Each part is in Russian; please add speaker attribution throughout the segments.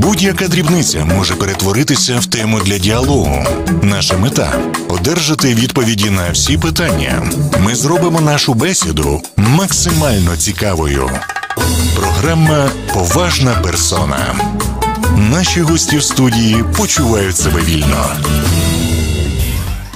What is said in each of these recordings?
Speaker 1: Будь-яка дрібниця може перетворитися в тему для діалогу. Наша мета одержати відповіді на всі питання. Ми зробимо нашу бесіду максимально цікавою. Програма Поважна персона. Наші гості в студії почувають себе вільно.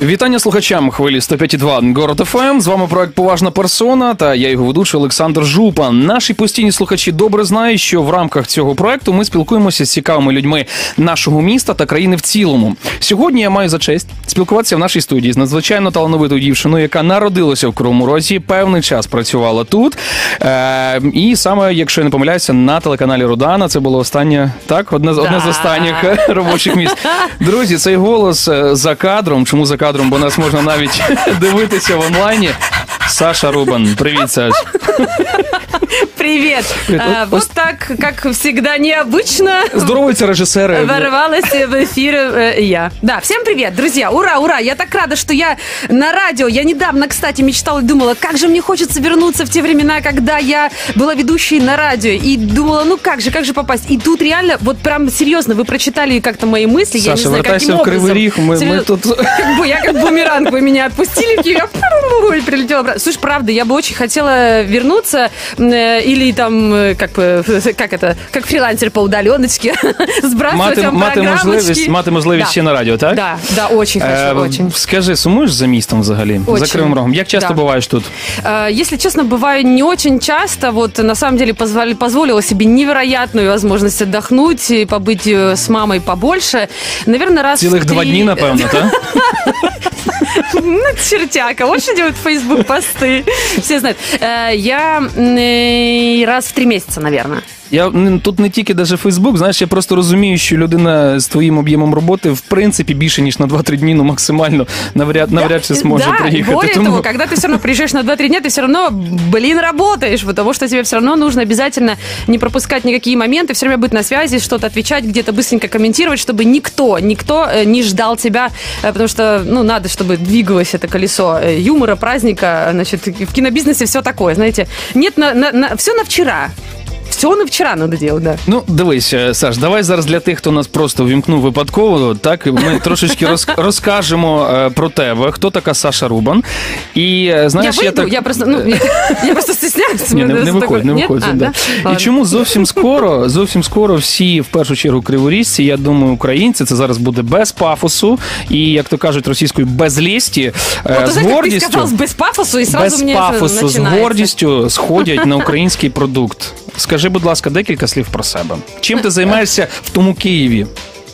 Speaker 2: Вітання слухачам хвилі 105.2 Город ФМ. З вами проект Поважна персона та я його ведучий Олександр Жупа. Наші постійні слухачі добре знають, що в рамках цього проекту ми спілкуємося з цікавими людьми нашого міста та країни в цілому. Сьогодні я маю за честь спілкуватися в нашій студії з надзвичайно талановитою дівчиною, яка народилася в Кривому Розі, певний час працювала тут. Е, І саме, якщо я не помиляюся, на телеканалі Родана це було останнє так, одне, одне з останніх робочих місць. Друзі, цей голос е, за кадром. Чому за кадром? Бо нас можна навіть дивитися в онлайні. Саша Рубан, привіт, Саш.
Speaker 3: Привет.
Speaker 2: Привет.
Speaker 3: А,
Speaker 2: Вот-
Speaker 3: так, как всегда, необычно.
Speaker 2: Здоровуються режисери.
Speaker 3: Ворвалась в эфир э, я. Да, всем привет, друзья. Ура, ура. Я так рада, что я на радио. Я недавно, кстати, мечтала и думала, как же мне хочется вернуться в те времена, когда я была ведущей на радио. И думала, ну как же, как же попасть. И тут реально, вот прям серьезно, вы прочитали как-то мои мысли. я не
Speaker 2: Саша,
Speaker 3: знаю, каким
Speaker 2: в
Speaker 3: образом.
Speaker 2: Ми
Speaker 3: Серьезно.
Speaker 2: тут
Speaker 3: Как бы я как бумеранг, вы меня отпустили, Киев, я и прилетела обратно. Слушай, правда, я бы очень хотела вернуться, э, или там, э, как бы, как это, как фрилансер по удаленочке, сбрасывать
Speaker 2: мати,
Speaker 3: вам
Speaker 2: мати
Speaker 3: программочки.
Speaker 2: можливість, мати можливість
Speaker 3: Да.
Speaker 2: ще на радіо, так?
Speaker 3: Да, да, очень хочу,
Speaker 2: Е,
Speaker 3: очень.
Speaker 2: Скажи, сумуєш за містом взагалі?
Speaker 3: Очень.
Speaker 2: За Кривим Рогом. Як часто
Speaker 3: Да.
Speaker 2: буваєш тут?
Speaker 3: Э, Если честно, бываю не очень часто. Вот на самом деле позволи- позволила себе невероятную возможность отдохнуть и побыть э, с мамой побольше. Наверное, раз в
Speaker 2: Цілих два
Speaker 3: три-
Speaker 2: дні, напевно, так?
Speaker 3: Ну, чертяка. Очень делают Facebook посты. Все знают. Э, Я э, раз в три месяца, наверное.
Speaker 2: Я м, тут не тільки даже Фейсбук, знаєш, я просто розумію, що людина з твоїм об'ємом роботи в принципі більше ніж на 2-3 дні, ну максимально навряд навряд чи зможе
Speaker 3: да,
Speaker 2: приїхати.
Speaker 3: более
Speaker 2: Тому-
Speaker 3: того, когда ты все равно приезжаешь на 2-3 дня, ты все равно, блин, работаешь, потому что тебе все равно нужно обязательно не пропускать никакие моменты, все время быть на связи, что-то отвечать, где-то быстренько комментировать, чтобы никто, никто э, не ждал тебя, э, потому что, ну, надо, чтобы двигалось это колесо э, юмора, праздника, значит, в кинобизнесе все такое, знаете. Нет, на, на, на, все на вчера. Все на вчера надо делать, да.
Speaker 2: Ну, дивись, е, Саш, давай зараз для тих, хто нас просто вімкнув випадково, так ми трошечки роз, розкажемо е, про тебе, хто така Саша Рубан. І е, знаєш,
Speaker 3: я выйду,
Speaker 2: так...
Speaker 3: я просто, ну, я, я просто стесняюсь.
Speaker 2: Ні, не, не
Speaker 3: Такой-
Speaker 2: виходь, не
Speaker 3: Нет?
Speaker 2: виходь.
Speaker 3: А,
Speaker 2: да. І
Speaker 3: Ладно.
Speaker 2: чому зовсім скоро, зовсім скоро всі, в першу чергу, криворізці, я думаю, українці, це зараз буде без пафосу і, як то кажуть російською, без лісті, е,
Speaker 3: Вот,
Speaker 2: з
Speaker 3: знаешь, как ты
Speaker 2: гордістю.
Speaker 3: сказал, без пафосу, и сразу
Speaker 2: без
Speaker 3: мне это
Speaker 2: пафосу, з
Speaker 3: начинается.
Speaker 2: гордістю сходять на український продукт. Скажи, будь ласка, декілька слів про себе. Чим ти займаєшся в тому Києві?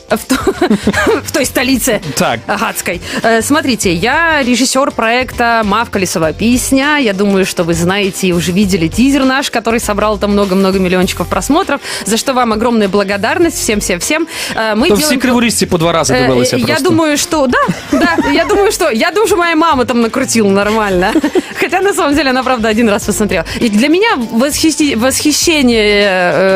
Speaker 3: В, то- в той столице
Speaker 2: Так.
Speaker 3: Гадской. Э, Смотрите, я режиссер проекта «Мавка лесовая песня». Я думаю, что вы знаете и уже видели тизер наш, который собрал там много-много миллиончиков просмотров, за что вам огромная благодарность всем-всем-всем. Э, Мы
Speaker 2: То всі
Speaker 3: делаем-
Speaker 2: криворізці по два рази
Speaker 3: Э,
Speaker 2: дивилися
Speaker 3: Я
Speaker 2: просто.
Speaker 3: думаю, что да, да, я думаю, что я думаю, что моя мама там накрутила нормально. Хотя на самом деле она, правда, один раз посмотрела. И для меня восхищи- восхищение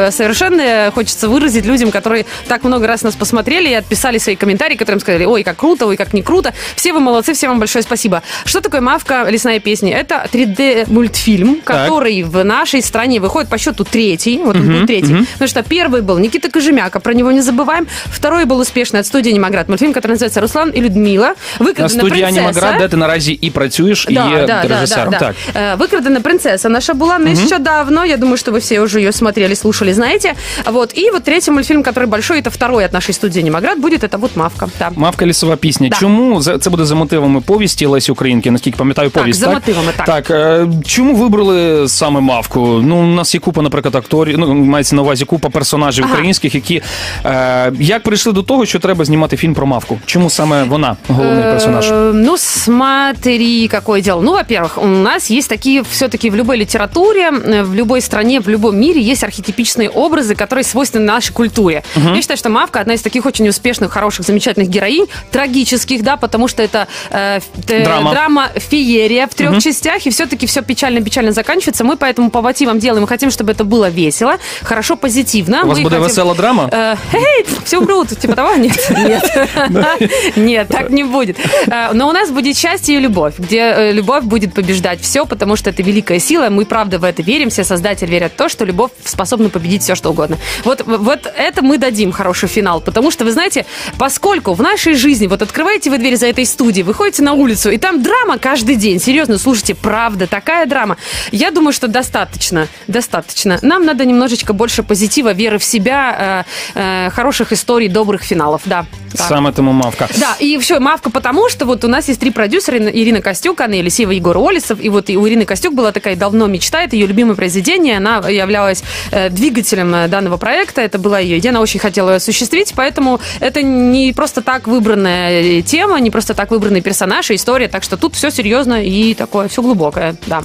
Speaker 3: э, совершенное хочется выразить людям, которые так много раз нас посмотрели и отписали свои комментарии, которым сказали, ой, как круто, ой, как не круто. Все вы молодцы, всем вам большое спасибо. Что такое «Мавка. Лесная песня»? Это 3D-мультфильм,
Speaker 2: Так.
Speaker 3: который в нашей стране выходит по счету третий. Вот он будет третий. Потому что первый был Никита Кожемяка, про него не забываем. Второй был успешный от студии «Анимаград» мультфильм, который называется «Руслан и Людмила».
Speaker 2: На
Speaker 3: Выкрадена
Speaker 2: студії
Speaker 3: принцесса.
Speaker 2: Анімаград, де ти наразі і працюєш, і є режисером. Так.
Speaker 3: Э, Выкрадена принцесса наша была нещодавно. Я думаю, что вы все уже ее смотрели, слушали, знаете. Вот. И вот третий мультфильм, который большой, это второй от нашей студии «Анимаград» будет, это вот «Мавка». Да.
Speaker 2: Мавка лісова пісня.
Speaker 3: Да.
Speaker 2: Чому За- це буде за мотивами повісті Лесі Українки? Наскільки пам'ятаю,
Speaker 3: Так,
Speaker 2: повість
Speaker 3: за
Speaker 2: так?
Speaker 3: мотивами, так.
Speaker 2: Так е, чому вибрали саме мавку? Ну, у нас є купа, наприклад, акторів. Ну мається на увазі купа персонажів
Speaker 3: Ага.
Speaker 2: українських, які е, як прийшли до того, що треба знімати фільм про мавку? Чому саме вона головний персонаж?
Speaker 3: Э, Ну, смотри, какое дело. Ну, во-первых, у нас есть такие, все-таки в любой литературе, э, в любой стране, в любом мире есть архетипичные образы, которые свойственны нашей культуре. Я считаю, что Мавка одна из таких таких очень успешных, хороших, замечательных героинь, трагических, да, потому что это э, э,
Speaker 2: Драма.
Speaker 3: драма феерия в трех частях, и все-таки все печально-печально заканчивается. Мы поэтому по мотивам делаем, мы хотим, чтобы это было весело, хорошо, позитивно.
Speaker 2: У вас
Speaker 3: Мы
Speaker 2: буде
Speaker 3: хотим-
Speaker 2: весела драма?
Speaker 3: Э, Эй, все умрут. Типа того? Нет. Нет. Нет, так не будет. Э, Но у нас будет счастье и любовь, где любовь будет побеждать все, потому что это великая сила. Мы правда в это верим. Все создатели верят в то, что любовь способна победить все, что угодно. Вот, вот это мы дадим хороший финал. Потому что, вы знаете, поскольку в нашей жизни, вот открываете вы дверь за этой студией, выходите на улицу, и там драма каждый день. Серьезно, слушайте, правда, такая драма. Я думаю, что достаточно. Достаточно. Нам надо немножечко больше позитива, веры в себя, э, э, хороших историй, добрых финалов. Да. да.
Speaker 2: Саме тому мавка.
Speaker 3: Да, и все, Мавка, потому что вот у нас есть три продюсера, Ирина- Костюк, Анна Елисеева, Егор Олесов, и вот и у Ирины Костюк была такая давно мечта, это ее любимое произведение, она являлась э, двигателем э, данного проекта, это была ее идея, она очень хотела ее осуществить, поэтому это не просто так выбранная э, тема, не просто так выбранный персонаж и история, так что тут все серьезно и такое, все глубокое, да.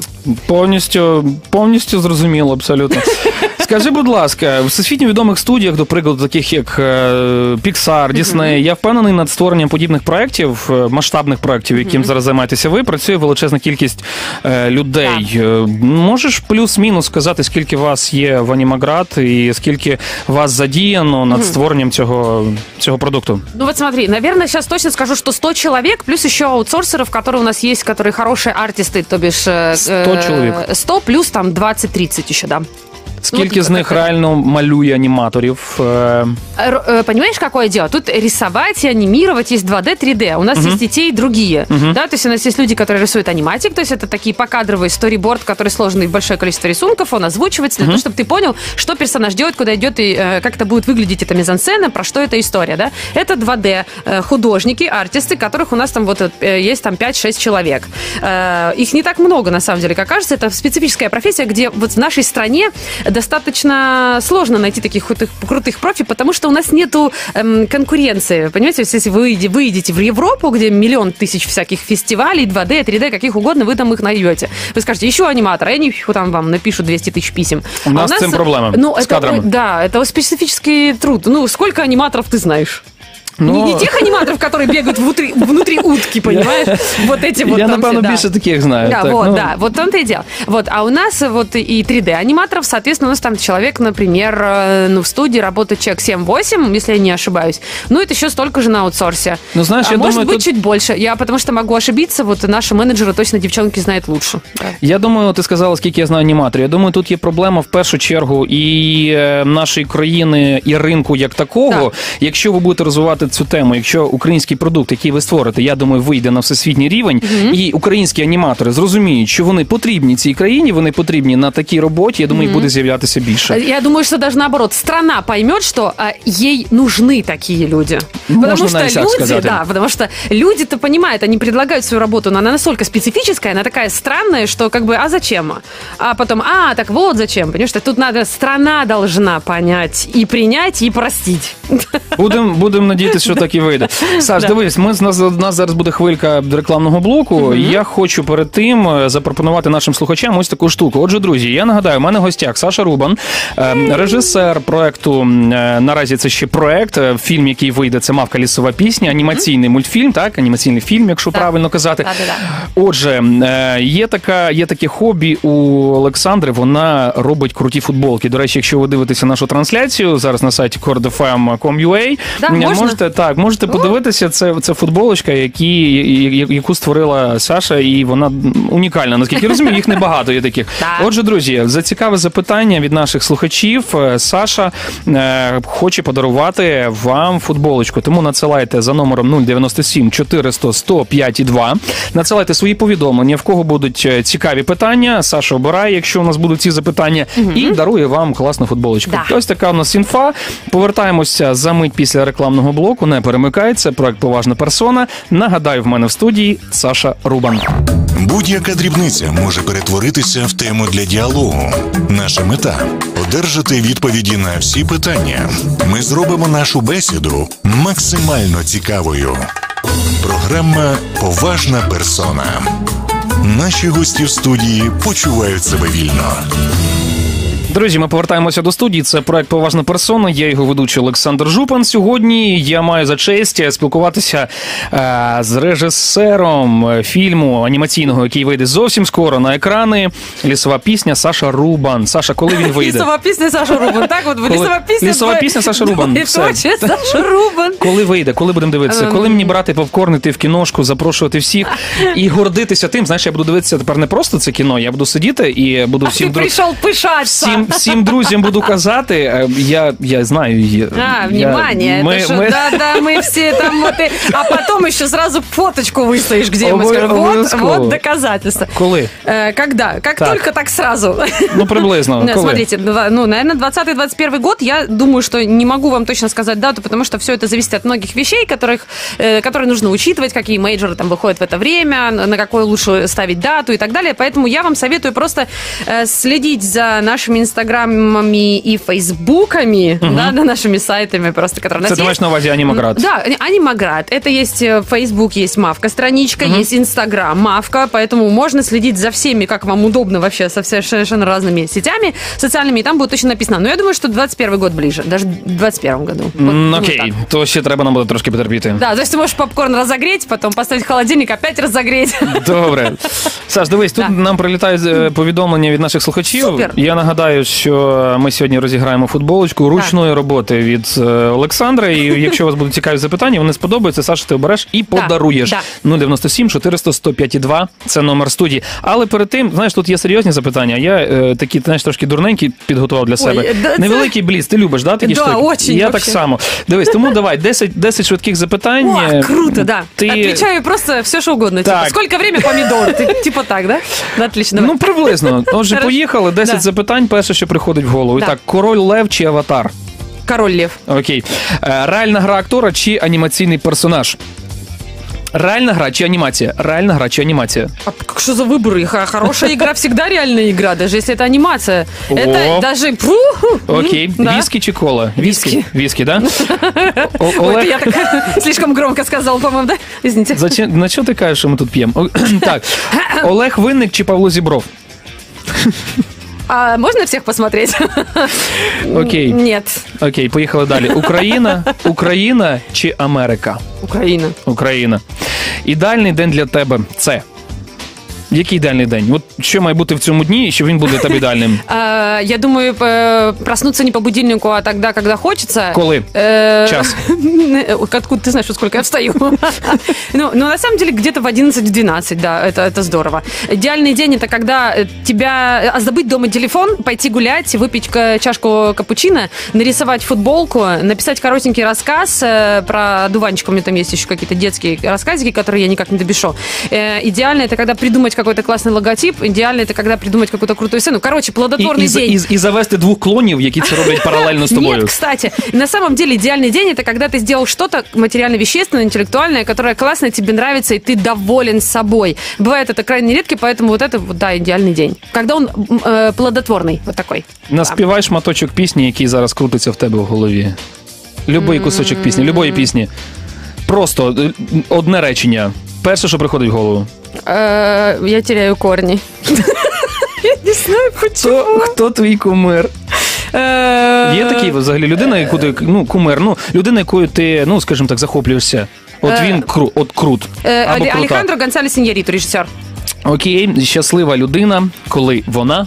Speaker 2: Повністю, повністю зрозуміло, абсолютно. Скажи, будь ласка, в всесвітньо відомих студіях, до прикладу, таких як е, Pixar, Disney, я впевнений над створенням подібних проєктів, е, масштабних проєктів, яким зараз займаєтеся ви, працює величезна кількість е, людей. Е, Можеш плюс-мінус сказати, скільки вас є в Анімаград і скільки вас задіяно над створенням цього, цього продукту?
Speaker 3: Ну вот смотри, наверное, сейчас точно скажу, что 100 человек, плюс еще аутсорсеров, которые у нас есть, которые хорошие артисты, то бишь... э,
Speaker 2: 100
Speaker 3: э,
Speaker 2: человек.
Speaker 3: 100 плюс там 20-30 еще, да.
Speaker 2: Скільки
Speaker 3: от
Speaker 2: з них
Speaker 3: така-
Speaker 2: реально малює аніматорів? Е,
Speaker 3: Р- э, Понимаешь, какое дело? Тут рисовать и анимировать есть 2D, 3D. У нас есть и те, и другие. Да, то есть у нас есть люди, которые рисуют аниматик, то есть это такие покадровый сториборд, который сложенный в большое количество рисунков, он озвучивается, для того, чтобы ты понял, что персонаж делает, куда идет и э, как это будет выглядеть эта мизансцена, про что эта история, да. Это 2D э, художники, артисты, которых у нас там вот э, есть там 5-6 человек. Э, Их не так много, на самом деле, как кажется. Это специфическая профессия, где вот в нашей стране достаточно сложно найти таких крутых, крутых профи, потому что у нас нету эм, конкуренции. Понимаете, если вы выйдете, в Европу, где миллион тысяч всяких фестивалей, 2D, 3D, каких угодно, вы там их найдете. Вы скажете, еще аниматор, и они там вам напишут 200 тысяч писем.
Speaker 2: У нас с этим проблема,
Speaker 3: Ну,
Speaker 2: с
Speaker 3: это,
Speaker 2: кадрами.
Speaker 3: Да, это специфический труд. Ну, сколько аниматоров ты знаешь?
Speaker 2: Ну,
Speaker 3: Не, не тех аниматоров, которые бегают внутри, внутри утки, понимаешь? Вот эти вот
Speaker 2: я,
Speaker 3: там
Speaker 2: напевно,
Speaker 3: все, да.
Speaker 2: більше таких знаю.
Speaker 3: Да,
Speaker 2: Так,
Speaker 3: вот,
Speaker 2: ну,
Speaker 3: да, вот в том-то и дело. Вот, а у нас вот и 3D-аниматоров, соответственно, у нас там человек, например, э, ну, в студии работает человек 7-8, если я не ошибаюсь. Ну, это еще столько же на аутсорсе.
Speaker 2: Ну, знаешь,
Speaker 3: а
Speaker 2: я
Speaker 3: может
Speaker 2: думаю,
Speaker 3: быть,
Speaker 2: тут-
Speaker 3: чуть больше. Я потому что могу ошибиться, вот наши менеджеры точно девчонки знают лучше. Да.
Speaker 2: Я думаю, ти сказала, скільки я знаю аніматорів. Я думаю, тут є проблема в першу чергу і е, нашої країни, і ринку як такого.
Speaker 3: Так.
Speaker 2: Якщо ви будете розвивати цю тему, якщо український продукт, який ви створите, я думаю, вийде на всесвітній рівень, і українські аніматори зрозуміють, що вони потрібні цій країні, вони потрібні на такій роботі. Я думаю, їх буде з'являтися більше.
Speaker 3: Я думаю, что даже наоборот, страна поймет, что а, ей нужны такие люди.
Speaker 2: Можно
Speaker 3: потому что
Speaker 2: навіть так
Speaker 3: люди,
Speaker 2: сказать.
Speaker 3: да, потому что люди-то понимают, они предлагают свою работу, но она настолько специфическая, она такая странная, что как бы, а зачем? А потом, а, так вот зачем, понимаешь, что тут надо, страна должна понять и принять, и простить.
Speaker 2: Будемо будем надіятися, що так і вийде. Саш, дивись, ми з нас, у нас зараз буде хвилька рекламного блоку. Я хочу перед тим е, запропонувати нашим слухачам ось таку штуку. Отже, друзі, я нагадаю, у мене в гостях Саша Рубан, е, режисер проекту. е, Наразі це ще проект. Фільм, який вийде, це мавка лісова пісня, анімаційний мультфільм, так, анімаційний фільм, якщо правильно казати. Отже, є така, є таке хобі у Олександри. Вона робить круті футболки. До речі, якщо ви дивитеся нашу трансляцію зараз на сайті cordfm.com.ua,
Speaker 3: Да,
Speaker 2: можете так, можете подивитися. Це, це футболочка, які, яку створила Саша, і вона унікальна. Наскільки я розумію, їх небагато є таких.
Speaker 3: Так.
Speaker 2: Отже, друзі, за цікаве запитання від наших слухачів. е, Саша е, хоче подарувати вам футболочку. Тому надсилайте за номером 097 400 105 2. Надсилайте свої повідомлення, в кого будуть е, цікаві питання. Саша обирає, якщо у нас будуть ці запитання, і дарує вам класну футболочку.
Speaker 3: Да.
Speaker 2: Ось така у нас інфа. Повертаємося за мить після рекламного блоку. Не перемикається. Проект Поважна персона. Нагадаю, в мене в студії Саша Рубан.
Speaker 1: Будь-яка дрібниця може перетворитися в тему для діалогу. Наша мета одержати відповіді на всі питання. Ми зробимо нашу бесіду максимально цікавою. Програма Поважна персона. Наші гості в студії почувають себе вільно.
Speaker 2: Друзі, ми повертаємося до студії. Це проект Поважна персона. Я його ведучий Олександр Жупан. Сьогодні я маю за честь спілкуватися е, з режисером фільму анімаційного, який вийде зовсім скоро на екрани. Лісова пісня Саша Рубан. Саша, коли він вийде?
Speaker 3: Лісова пісня Саша Рубан. Так, от
Speaker 2: Коли-
Speaker 3: лісова пісня.
Speaker 2: Лісова пісня Саша Рубан. Все.
Speaker 3: Саша Рубан.
Speaker 2: Коли вийде, коли будемо дивитися,
Speaker 3: Ем.
Speaker 2: коли мені брати попкорн, іти в кіношку, запрошувати всіх і гордитися тим. Знаєш, я буду дивитися тепер не просто це кіно, я буду сидіти і буду
Speaker 3: А
Speaker 2: всім
Speaker 3: ты
Speaker 2: друг-
Speaker 3: пришел пышаться.
Speaker 2: Всім, всім друзям буду казати, е, я, я знаю її.
Speaker 3: А,
Speaker 2: Я-
Speaker 3: внимание,
Speaker 2: ми-
Speaker 3: это что,
Speaker 2: ми-
Speaker 3: да-да, мы все там вот, и- а потом еще сразу фоточку выстоишь, где мы
Speaker 2: Обо-
Speaker 3: скажем, вот,
Speaker 2: обовязково.
Speaker 3: вот доказательства.
Speaker 2: Коли?
Speaker 3: Э, Когда? Как
Speaker 2: Так.
Speaker 3: только, так сразу.
Speaker 2: Ну, приблизно.
Speaker 3: Не,
Speaker 2: коли?
Speaker 3: Смотрите, два- ну, наверное, 20-21 год, я думаю, что не могу вам точно сказать дату, потому что все это зависит от многих вещей, которых, э, которые нужно учитывать, какие мейджоры там выходят в это время, на на какой лучше ставить дату и так далее. Поэтому я вам советую просто э, следить за нашими инстаграмами и фейсбуками, да, да, нашими сайтами просто, которые у нас
Speaker 2: Це ти
Speaker 3: есть.
Speaker 2: маєш на увазі Анімаград?
Speaker 3: Да, Анимаград. Это есть э, Facebook, есть Мавка страничка, есть Инстаграм Мавка, поэтому можно следить за всеми, как вам удобно вообще, со все- совершенно разными сетями социальными, и там будет точно написано. Но я думаю, что 21 год ближе, даже в 21 году. Вот,
Speaker 2: М,
Speaker 3: думаю,
Speaker 2: Окей,
Speaker 3: так.
Speaker 2: то ще треба нам буде трошки потерпіти.
Speaker 3: Да, то есть ты можешь попкорн разогреть, потом поставить в холодильник, опять разогреть.
Speaker 2: Добре. Саш, дивись, тут
Speaker 3: Да.
Speaker 2: нам прилітають е, повідомлення від наших слухачів.
Speaker 3: Супер.
Speaker 2: Я нагадаю, що ми сьогодні розіграємо футболочку ручної роботи від е, Олександра. І якщо у вас будуть цікаві запитання, вони сподобаються, Саша, ти обереш і подаруєш.
Speaker 3: да.
Speaker 2: 097 400 105 2 – це номер студії. Але перед тим, знаєш, тут є серйозні запитання. Я е, такі, знаєш, трошки дурненькі підготував для себе.
Speaker 3: да, це-
Speaker 2: Невеликий бліц, ти любиш, да, такі
Speaker 3: Да,
Speaker 2: штуки?
Speaker 3: очень
Speaker 2: Я
Speaker 3: вообще.
Speaker 2: так само. Дивись, тому давай 10, 10 швидких запитань.
Speaker 3: О, круто, да.
Speaker 2: Ти...
Speaker 3: Отвечаю просто все, что угодно. Типа,
Speaker 2: Так.
Speaker 3: сколько время помидор? Ты- Типа так, да? Да, отлично. давай.
Speaker 2: Ну, приблизно. Отже,
Speaker 3: Хорошо.
Speaker 2: поїхали. 10
Speaker 3: Да.
Speaker 2: запитань. Перше, що приходить в голову. І
Speaker 3: Да.
Speaker 2: так, король Лев чи аватар?
Speaker 3: Король лев.
Speaker 2: Окей. Е, Реальна гра актора чи анімаційний персонаж? Реальна гра чи анімація? Реальна гра чи анімація?
Speaker 3: А как- что за выборы? Х- Хорошая игра всегда реальная игра, даже если это анимация.
Speaker 2: О.
Speaker 3: Это даже... Фу,
Speaker 2: Окей.
Speaker 3: да.
Speaker 2: Віскі чи кола?
Speaker 3: Віскі.
Speaker 2: Віскі, да? О-
Speaker 3: Ой, это
Speaker 2: Олег,
Speaker 3: я так слишком громко сказал, по-моему, да? Извините.
Speaker 2: зачем, на що ти кажеш, що ми тут п'ємо? О, Так. Олег Винник чи Павло Зібров?
Speaker 3: А можно всех посмотреть?
Speaker 2: Окей.
Speaker 3: Нет.
Speaker 2: Окей, поїхали далі. Україна, Україна чи Америка?
Speaker 3: Україна.
Speaker 2: Україна. Ідеальний день для тебе це. Який ідеальний день? От що має бути в цьому дні, щоб він був для тебе ідеальним?
Speaker 3: А, Я думаю, п- проснуться не по будильнику, а тогда, когда хочется.
Speaker 2: Коли?
Speaker 3: Э,
Speaker 2: Час.
Speaker 3: Откуда ты знаешь, во сколько я встаю? Ну, ну, на самом деле, где-то в 11-12, да, это, это здорово. Идеальный день – это когда э, тебя... а, Забыть дома телефон, пойти гулять, выпить ка- чашку капучино, нарисовать футболку, написать коротенький рассказ э, про дуванчик. У меня там есть еще какие-то детские рассказики, которые я никак не допишу. Э, Идеально – это когда придумать какой-то классный логотип. Идеально – это когда придумать какую-то крутую сцену. Короче,
Speaker 2: І,
Speaker 3: плодотворный
Speaker 2: і, за-
Speaker 3: день.
Speaker 2: і, і завести двох клонів, які це роблять паралельно з тобою.
Speaker 3: Нет, кстати, на самом деле идеальный день это когда ты сделал что-то материально-вещественное, интеллектуальное, которое классно, тебе нравится, и ты доволен собой. Бывает это крайне редко, поэтому вот это, вот, да, идеальный день. Когда он м, э, плодотворный, вот такой.
Speaker 2: Наспівай шматочок пісні, який зараз крутиться в тебе в голові. Любий кусочок пісні, любої пісні. Просто е, одне речення. Перше, що приходить в голову.
Speaker 3: Э, я теряю корни. Я не знаю, почему.
Speaker 2: Хто, хто твій кумир?
Speaker 3: Э,
Speaker 2: Є такий взагалі людина, яку ти ну, кумир, ну, людина, якою ти, ну, скажімо так, захоплюєшся. От
Speaker 3: Е,
Speaker 2: він кру, от крут.
Speaker 3: э,
Speaker 2: Або
Speaker 3: Але-
Speaker 2: крута.
Speaker 3: Алехандро Гонсалес Иньярриту, режиссер.
Speaker 2: Окей, щаслива людина, коли вона.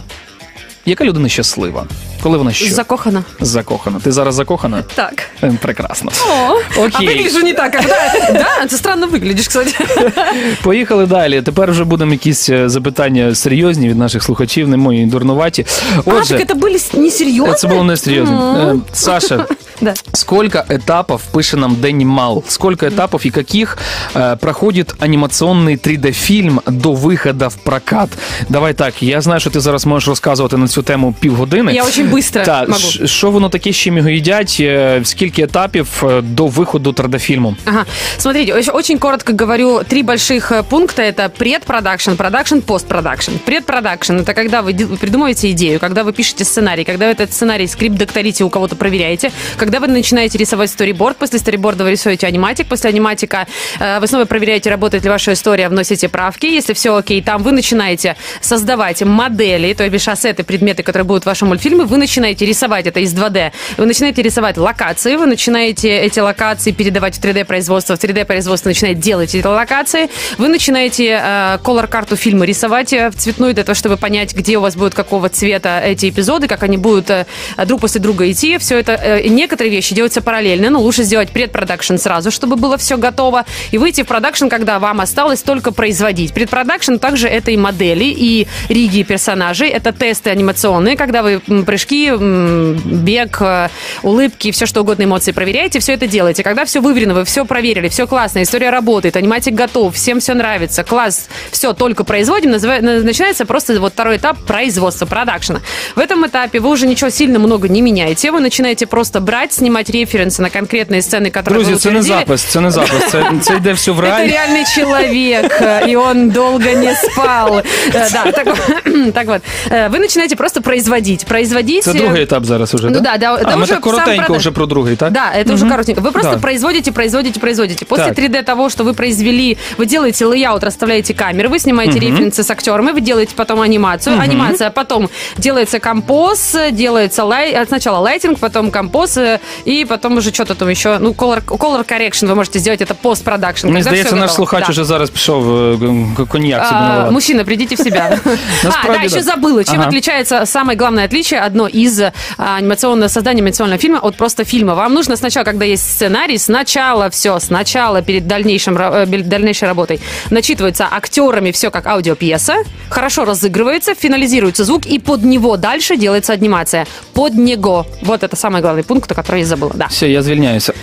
Speaker 2: Яка людина щаслива? Коли вона що?
Speaker 3: Закохана.
Speaker 2: Закохана. Ти зараз закохана?
Speaker 3: Так.
Speaker 2: Е, Прекрасно.
Speaker 3: О, а
Speaker 2: Окей.
Speaker 3: выгляжу не так, когда... Да, ты странно выглядишь, кстати.
Speaker 2: Поїхали далі. Тепер вже будемо якісь е, запитання серйозні від наших слухачів, не мої дурнуваті.
Speaker 3: А,
Speaker 2: Отже,
Speaker 3: так это были с- несерьезно?
Speaker 2: це було несерйозно. Е, Саша,
Speaker 3: Да.
Speaker 2: сколько этапов пише нам Дэнни Мал? Сколько этапов и каких э, проходит анимационный 3D-фильм до выхода в прокат? Давай так, я знаю, що ти зараз можеш розказувати на цю тему півгодини.
Speaker 3: Я очень быстро
Speaker 2: Так,
Speaker 3: могу.
Speaker 2: ш- що воно таке, з чим його їдять, е, скільки етапів е, до виходу традофільму?
Speaker 3: Ага. Смотрите, очень, очень коротко говорю, три больших э, пункта. Это предпродакшн, продакшн, постпродакшн. Предпродакшн – это когда вы ди- вы придумываете идею, когда вы пишете сценарий, когда вы этот сценарий, скрипт докторите, у кого-то проверяете, когда вы начинаете рисовать сториборд, после сториборда вы рисуете аниматик, после аниматика э, вы снова проверяете, работает ли ваша история, вносите правки. Если все окей, там вы начинаете создавать модели, то есть ассеты, предметы, которые будут в вашем мультфильме, вы начинаете рисовать это из 2D, вы начинаете рисовать локации, вы начинаете эти локации передавать в 3D-производство, в 3D-производство начинает делать эти локации, вы начинаете э, колор-карту фильма рисовать э, в цветную для того, чтобы понять, где у вас будут какого цвета эти эпизоды, как они будут э, друг после друга идти. Все это, э, некоторые вещи делаются параллельно, но лучше сделать предпродакшн сразу, чтобы было все готово, и выйти в продакшн, когда вам осталось только производить. Предпродакшн также это и модели, и риги персонажей, это тесты анимационные, когда вы м, прыжки, бег, э, улыбки, все что угодно эмоции проверяете, все это делаете. Когда все выверено, вы все проверили, все классно, история работает, аниматик готов, всем все нравится, класс, все, только производим, начинается просто вот второй этап производства, продакшена. В этом этапе вы уже ничего сильно много не меняете, вы начинаете просто брать, снимать референсы на конкретные сцены, которые
Speaker 2: Друзі,
Speaker 3: вы
Speaker 2: це не запис, це не запис. Це, це йде все в
Speaker 3: Это
Speaker 2: рай.
Speaker 3: реальный человек, э, и он долго не спал. Э, Да, так, вот- так вот. Вы начинаете просто производить. Производить...
Speaker 2: Це
Speaker 3: э,
Speaker 2: другий етап зараз уже,
Speaker 3: Ну да, да, это
Speaker 2: а, ми
Speaker 3: уже
Speaker 2: так
Speaker 3: сам
Speaker 2: коротенько
Speaker 3: продаж.
Speaker 2: вже про другий, так?
Speaker 3: Да, это уже коротенько. Вы просто
Speaker 2: Да.
Speaker 3: производите, производите, производите. После
Speaker 2: Так.
Speaker 3: 3D того, что вы произвели, вы делаете лейаут, расставляете камеры, вы снимаете референсы с актерами, вы делаете потом анимацию. Анимация потом делается композ, делается лай... э, сначала лайтинг, потом композ, э, и потом уже что-то там еще, ну, color, color correction вы можете сделать, это постпродакшн.
Speaker 2: Мені
Speaker 3: когда
Speaker 2: здається,
Speaker 3: всё
Speaker 2: наш
Speaker 3: готово.
Speaker 2: слухач
Speaker 3: Да.
Speaker 2: уже зараз пішов е, г- коньяк собі
Speaker 3: А,
Speaker 2: наливати.
Speaker 3: мужчина, придите в себя. А, да,
Speaker 2: Насправді,
Speaker 3: еще
Speaker 2: да.
Speaker 3: забыла. Чем
Speaker 2: Ага.
Speaker 3: отличается самое главное отличие, одно из а, анимационного создания анимационного фильма от просто фильма. Вам нужно сначала, когда есть сценарий, сначала все, сначала перед дальнейшим, ра- э, перед дальнейшей работой начитывается актерами все как аудиопьеса, хорошо разыгрывается, финализируется звук, и под него дальше делается анимация. Под него. Вот это самый главный пункт, о котором я забыла. Да.
Speaker 2: Все, я звільняюся.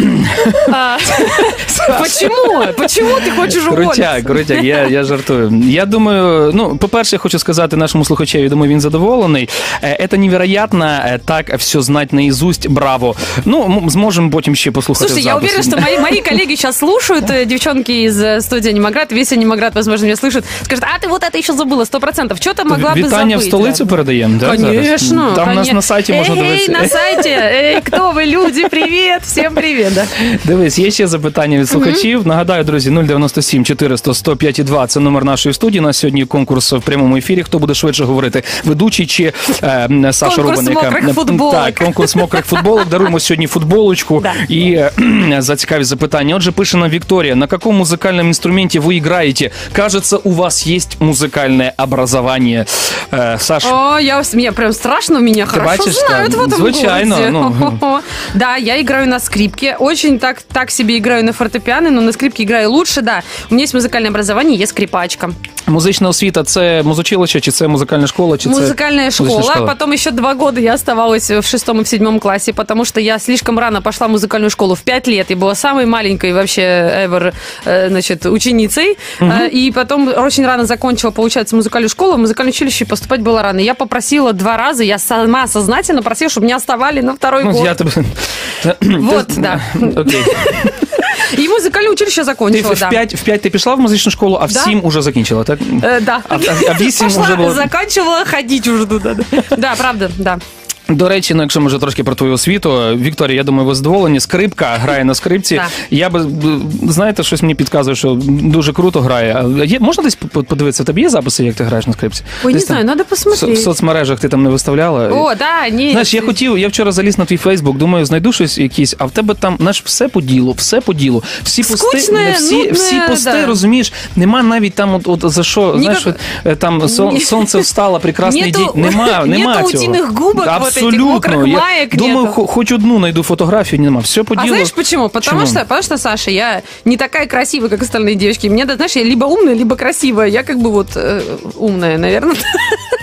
Speaker 3: А, Почему? Почему ты хочешь уволиться?
Speaker 2: Крутяк, крутяк, я, я жартую. Я думаю, ну, по-перше, я хочу сказати нашому слухачеві, думаю, він задоволений. Е, Це невероятно е, так все знать наизусть, браво. Ну, м- зможемо потім ще послухати
Speaker 3: Слушайте,
Speaker 2: в
Speaker 3: я
Speaker 2: записі.
Speaker 3: уверена, что мои, мои коллеги сейчас слушают, э, девчонки из э, студии Анимаград, весь Анимаград, возможно, меня слышат, скажут, а ты вот это еще забыла, сто процентов, что ты могла бы
Speaker 2: Вітання в
Speaker 3: забыть?
Speaker 2: столицю
Speaker 3: да?
Speaker 2: передаємо, да, зараз?
Speaker 3: Конечно.
Speaker 2: Там у нас
Speaker 3: коне-
Speaker 2: на сайті можна
Speaker 3: Эй,
Speaker 2: дивитися.
Speaker 3: на сайте, эй, кто вы, люди, привет, всем привет, да.
Speaker 2: Дивись, є ще запитання від слухачів. Нагадаю, друзі, 097 400 105 2 – це номер нашої студії. У нас сьогодні конкурс в прямому ефірі. Хто буде швидше говорити? Ведучий чи е, Саша
Speaker 3: Конкурс
Speaker 2: Рубан?
Speaker 3: мокрих футболок.
Speaker 2: Так, конкурс мокрих футболок. Даруємо сьогодні футболочку
Speaker 3: Да.
Speaker 2: і е, за цікаві запитання. Отже, пише нам Вікторія, на каком музыкальном инструменте вы играете? Кажется, у вас есть музыкальное образование. Е, Саш,
Speaker 3: О, я, мне прям страшно, меня хорошо
Speaker 2: бачишь,
Speaker 3: знают
Speaker 2: там,
Speaker 3: в этом
Speaker 2: звучайно,
Speaker 3: городе.
Speaker 2: ну.
Speaker 3: Хо-хо-хо. Да, я играю на скрипке, очень так, так себе играю на фортепиано, но на скрипке играю лучше, да. У меня есть музыкальное образование, я скрипачка.
Speaker 2: музична освіта це музучилище, чи це музикальна школа, чи це
Speaker 3: Музыкальная школа.
Speaker 2: музична школа?
Speaker 3: Потом еще два года я оставалась в шестом и в седьмом классе, потому что я слишком рано пошла в музыкальную школу. В пять лет я была самой маленькой вообще ever э, значит, ученицей. Э, И потом очень рано закончила, получается, музыкальную школу. В музыкальное училище поступать было рано. Я попросила два раза, я сама сознательно просила, чтобы меня оставали на второй
Speaker 2: Ну,
Speaker 3: год.
Speaker 2: я.
Speaker 3: Вот, да.
Speaker 2: Окей.
Speaker 3: И музыкальное училище
Speaker 2: Ти
Speaker 3: закончила,
Speaker 2: в
Speaker 3: да.
Speaker 2: 5, в 5 ти пішла в музичну школу, а в
Speaker 3: Да.
Speaker 2: 7 уже закінчила, так?
Speaker 3: Э, да.
Speaker 2: А- а- а вісім
Speaker 3: Пошла,
Speaker 2: уже було-
Speaker 3: заканчивала ходить уже туда. Да, Да, правда, да.
Speaker 2: До речі, ну якщо ми вже трошки про твою освіту, Вікторія, я думаю, ви задоволені. Скрипка грає на скрипці.
Speaker 3: Так.
Speaker 2: Я би знаєте, щось мені підказує, що дуже круто грає. Є можна десь подивитися? В тебе є записи, як ти граєш на скрипці?
Speaker 3: Ой, не знаю,
Speaker 2: в, со- в соцмережах ти там не виставляла.
Speaker 3: О, да, не.
Speaker 2: Знаєш, я хотів, я вчора заліз на твій Фейсбук, думаю, знайду щось якісь, а в тебе там знаєш, все по ділу, все по ділу. Всі пости,
Speaker 3: Скучне,
Speaker 2: всі,
Speaker 3: нудне,
Speaker 2: всі пости,
Speaker 3: да.
Speaker 2: розумієш, нема навіть там, от, от за що, знаєш, от, е, там сон- сонце встало, прекрасний день. Нема, нема
Speaker 3: нету
Speaker 2: цього.
Speaker 3: губок,
Speaker 2: Абсолютно.
Speaker 3: мокрих
Speaker 2: Я
Speaker 3: маєк
Speaker 2: думаю,
Speaker 3: нету.
Speaker 2: хо- хоч одну знайду фотографію, нема. Все по
Speaker 3: А
Speaker 2: ділу.
Speaker 3: знаешь почему? Потому
Speaker 2: Почему?
Speaker 3: что, потому что, Саша, я не такая красивая, как остальные девочки. Мне, да, знаешь, я либо умная, либо красивая. Я как бы вот э, умная, наверное.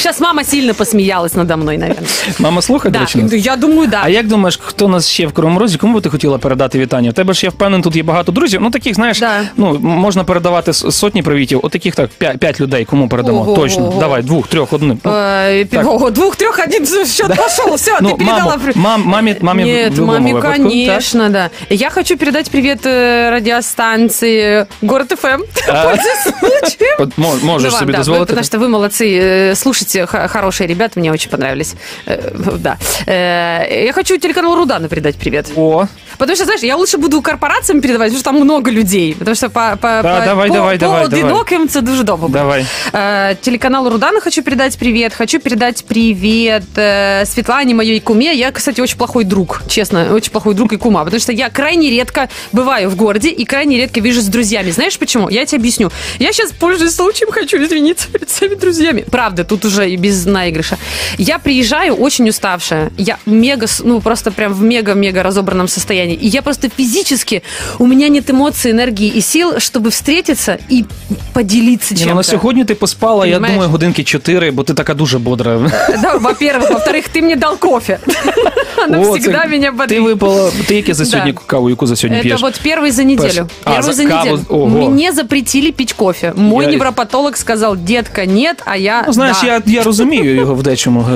Speaker 3: Сейчас мама сильно посмеялась надо мной, наверное.
Speaker 2: Мама слухає, до
Speaker 3: Да,
Speaker 2: речі, нас?
Speaker 3: я думаю, да.
Speaker 2: А як думаєш, хто нас ще в Кривому Розі? Кому би ти хотіла передати вітання? У тебе ж я впевнений, тут є багато друзів. Ну таких, знаєш,
Speaker 3: Да.
Speaker 2: ну можна передавати с- сотні привітів. От таких так п'ять, п'ять людей. Кому передамо?
Speaker 3: Ого,
Speaker 2: Точно.
Speaker 3: ого.
Speaker 2: Давай, двох, трьох, одним. Ну,
Speaker 3: Э,
Speaker 2: Так.
Speaker 3: Ого, двух, трех, один счет пошел. Все,
Speaker 2: Ну,
Speaker 3: ты передала.
Speaker 2: маму-
Speaker 3: при-
Speaker 2: мам- маме- маме в
Speaker 3: Нет,
Speaker 2: любом
Speaker 3: маме,
Speaker 2: выпадку,
Speaker 3: конечно, да. Я хочу передать привет э, радиостанции Город ФМ. Пользуясь случаем.
Speaker 2: От мо- можеш
Speaker 3: Да,
Speaker 2: собі
Speaker 3: да, вы-
Speaker 2: дозволити.
Speaker 3: потому что вы молодцы. Э, Слушайте, х- хорошие ребята, мне очень понравились. Э, Да. Э, Я хочу телеканалу Рудана передать привет.
Speaker 2: О,
Speaker 3: Потому что, знаешь, я лучше буду корпорациям передавать, потому что там много людей. Потому что по, по,
Speaker 2: Да,
Speaker 3: по,
Speaker 2: давай,
Speaker 3: по,
Speaker 2: давай,
Speaker 3: по
Speaker 2: давай,
Speaker 3: одиноким це дуже буде.
Speaker 2: давай.
Speaker 3: Э, Телеканалу Рудана хочу передать привет. Хочу передать привет э, Светлане, моей куме. Я, кстати, очень плохой друг, честно, очень плохой друг и кума. Потому что я крайне редко бываю в городе и крайне редко вижу с друзьями. Знаешь почему? Я тебе объясню. Я сейчас, пользуясь случаем, хочу извиниться перед своими друзьями. Правда, тут уже и без наигрыша. Я приезжаю очень уставшая. Я мега, с- ну, просто прям в мега-мега разобранном состоянии. И я просто физически, у меня нет эмоций, энергии и сил, чтобы встретиться и поделиться
Speaker 2: Ні,
Speaker 3: чем-то.
Speaker 2: ну, на сьогодні ти поспала, я
Speaker 3: Понимаєш?
Speaker 2: думаю, годинки чотири, бо ти така дуже бодра.
Speaker 3: Да, во-первых. Во-вторых, ты мне дал кофе. Оно
Speaker 2: О,
Speaker 3: всегда
Speaker 2: це-
Speaker 3: меня
Speaker 2: Ти
Speaker 3: бодрит.
Speaker 2: випала. Ти яке за сьогодні
Speaker 3: Да.
Speaker 2: каву, яку за сьогодні
Speaker 3: Это
Speaker 2: п'єш?
Speaker 3: вот первый за неделю.
Speaker 2: Паш- А,
Speaker 3: Первый
Speaker 2: за
Speaker 3: за
Speaker 2: каву.
Speaker 3: неделю.
Speaker 2: Ого.
Speaker 3: Мне запретили пить кофе. Мой
Speaker 2: Я-
Speaker 3: невропатолог сказал, детка, нет, а я
Speaker 2: Ну, знаєш,
Speaker 3: да.
Speaker 2: я, я розумію його в дечому.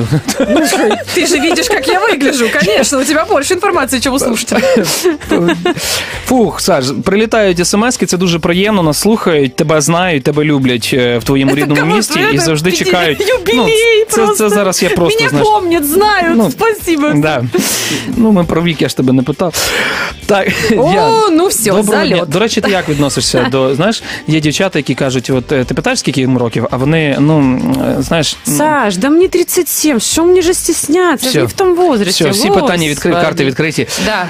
Speaker 3: Ты же видишь, как я выгляжу. Конечно, у тебя больше информации, чем у слушателя.
Speaker 2: Фух, Саш, прилітають смски, це дуже приємно, нас слухають, тебе знають, тебе люблять е, в твоєму
Speaker 3: Это
Speaker 2: рідному
Speaker 3: кого-
Speaker 2: місті і
Speaker 3: это
Speaker 2: завжди
Speaker 3: пяти-
Speaker 2: чекають.
Speaker 3: Юбилей
Speaker 2: це,
Speaker 3: просто.
Speaker 2: це зараз я просто
Speaker 3: Меня
Speaker 2: знаєш.
Speaker 3: помнят, знают.
Speaker 2: Ну,
Speaker 3: Спасибо.
Speaker 2: Да. Ну, ми про вік я ж тебе не питав. Так,
Speaker 3: О,
Speaker 2: Ян,
Speaker 3: ну все,
Speaker 2: доброго дня.
Speaker 3: залет.
Speaker 2: До речі, ти як відносишся до знаєш, є дівчата, які кажуть, от е, ти питаєш, скільки їм років, а вони, ну е, знаєш, м,
Speaker 3: Саш, да мне 37, что мне же стесняться? Я
Speaker 2: Всё.
Speaker 3: же не в том возрасте.
Speaker 2: все, всі питання відкриті, карти відкриті.
Speaker 3: Да.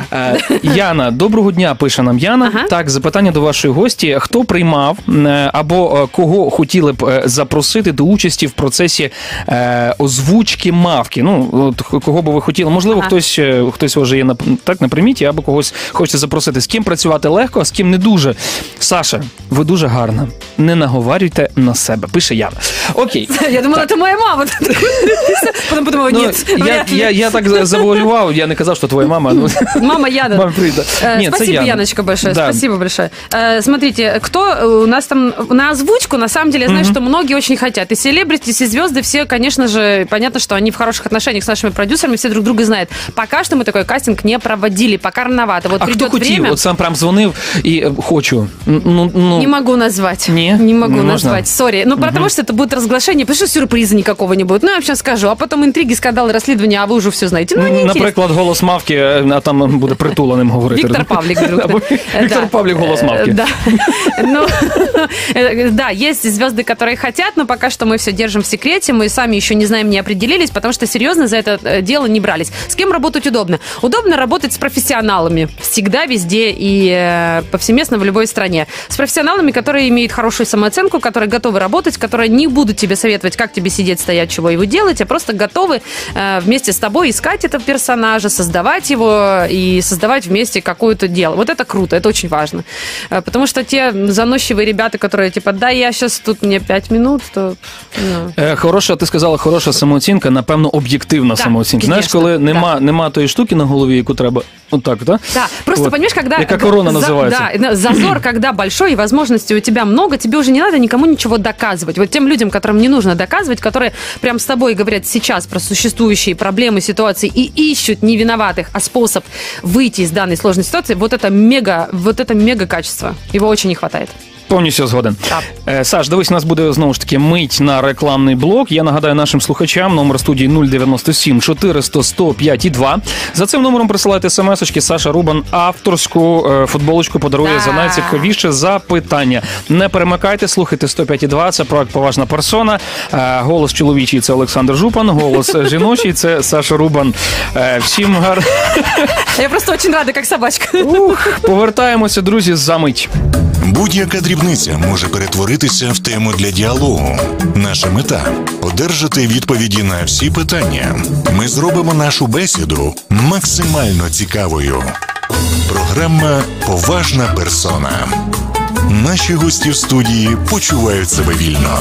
Speaker 2: Е, Яна, доброго дня, пише нам Яна.
Speaker 3: Ага.
Speaker 2: Так, запитання до вашої гості: хто приймав е, або е, кого хотіли б е, запросити до участі в процесі озвучки мавки? Ну, от кого би ви хотіли? Можливо,
Speaker 3: Ага.
Speaker 2: хтось хтось вже є на так на приміті, або когось хочете запросити. З ким працювати легко, а з ким не дуже. Саша, ви дуже гарна. Не наговарюйте на себе. Пише Яна. Окей.
Speaker 3: Я думала, это моя мама. Потом подумала,
Speaker 2: Ну,
Speaker 3: нет,
Speaker 2: я,
Speaker 3: вряд ли.
Speaker 2: я, я так за- завуалював, я не казав, що твоя мама. Ну,
Speaker 3: Мама Яна.
Speaker 2: мама прийде.
Speaker 3: Э,
Speaker 2: Ні, це
Speaker 3: Спасибо,
Speaker 2: Яна.
Speaker 3: Яночка, большое.
Speaker 2: Да.
Speaker 3: Спасибо большое. Э, Смотрите, кто э, у нас там на озвучку, на самом деле, я знаю, что многие очень хотят. И селебритис, и звезды, все, конечно же, понятно, что они в хороших отношениях с нашими продюсерами, все друг друга знают. Пока что мы такой кастинг не проводили, пока рановато. Вот
Speaker 2: А хто
Speaker 3: придет
Speaker 2: хотів?
Speaker 3: время.
Speaker 2: От сам прям дзвонив і е, хочу. Н- Ну, ну,
Speaker 3: Не могу назвать.
Speaker 2: Не?
Speaker 3: Не могу
Speaker 2: Не можно?
Speaker 3: назвать. Сори. Ну, потому что это будет разглашение, потому что сюрприза никакого не будет. Ну, я вам сейчас скажу. А потом интриги, скандалы, расследования, а вы уже все знаете. Ну, не.
Speaker 2: Наприклад, голос мавки, е, а там буде притуленим говорити.
Speaker 3: Виктор Павлик вдруг.
Speaker 2: Або Віктор
Speaker 3: Да.
Speaker 2: Павлік голос
Speaker 3: Э,
Speaker 2: мавки.
Speaker 3: Да. Ну, э, да, есть звезды, которые хотят, но пока что мы все держим в секрете. Мы сами еще не знаем, не определились, потому что серьезно за это э, дело не брались. С кем работать удобно? Удобно работать с профессионалами. Всегда, везде и э, повсеместно в любой стране. С профессионалами, которые имеют хорошую самооценку, которые готовы работать, которые не будут тебе советовать, как тебе сидеть, стоять, чего его делать, а просто готовы э, вместе с тобой искать этого персонажа, создавать его и создавать вместе какое-то дело. Вот это круто, это очень важно. Э, Потому что те заносчивые ребята, которые типа, да, я сейчас тут мне пять минут, то... ну,
Speaker 2: Е, Хороша, ти сказала, хороша самооцінка, напевно, об'єктивна
Speaker 3: Так,
Speaker 2: самооцінка. Знаєш,
Speaker 3: конечно,
Speaker 2: коли
Speaker 3: да.
Speaker 2: нема, нема тої штуки на голові, яку треба. Отак, так?
Speaker 3: Да, просто
Speaker 2: Вот.
Speaker 3: понимаешь, когда...
Speaker 2: Яка корона
Speaker 3: за-
Speaker 2: називається.
Speaker 3: Да, зазор, когда большой, и возможностей у тебя много, тебе уже не надо никому ничего доказывать. Вот тем людям, которым не нужно доказывать, которые прям с тобой говорят сейчас про существующие проблемы, ситуации и ищут не виноватых, а способ выйти из данной сложной ситуации, вот это мега, вот это мега качество. Его очень не хватает.
Speaker 2: Повністю згоден.
Speaker 3: Так.
Speaker 2: Е, Саш, дивись, у нас буде знову ж таки мить на рекламний блок. Я нагадаю нашим слухачам номер студії 097 400 105 і 2. За цим номером присилайте смс-очки. Саша Рубан авторську е, футболочку подарує
Speaker 3: Да.
Speaker 2: за найцікавіше запитання. Не перемикайте, слухайте 105 і 2. Це проект Поважна персона. Е, Голос чоловічий це Олександр Жупан, голос жіночий це Саша Рубан. Всім гар...
Speaker 3: Я просто очень рада, как собачка.
Speaker 2: Ух, повертаємося, друзі, за мить.
Speaker 1: Будь-яка дрібниця може перетворитися в тему для діалогу. Наша мета одержати відповіді на всі питання. Ми зробимо нашу бесіду максимально цікавою. Програма Поважна персона. Наші гості в студії почувають себе вільно.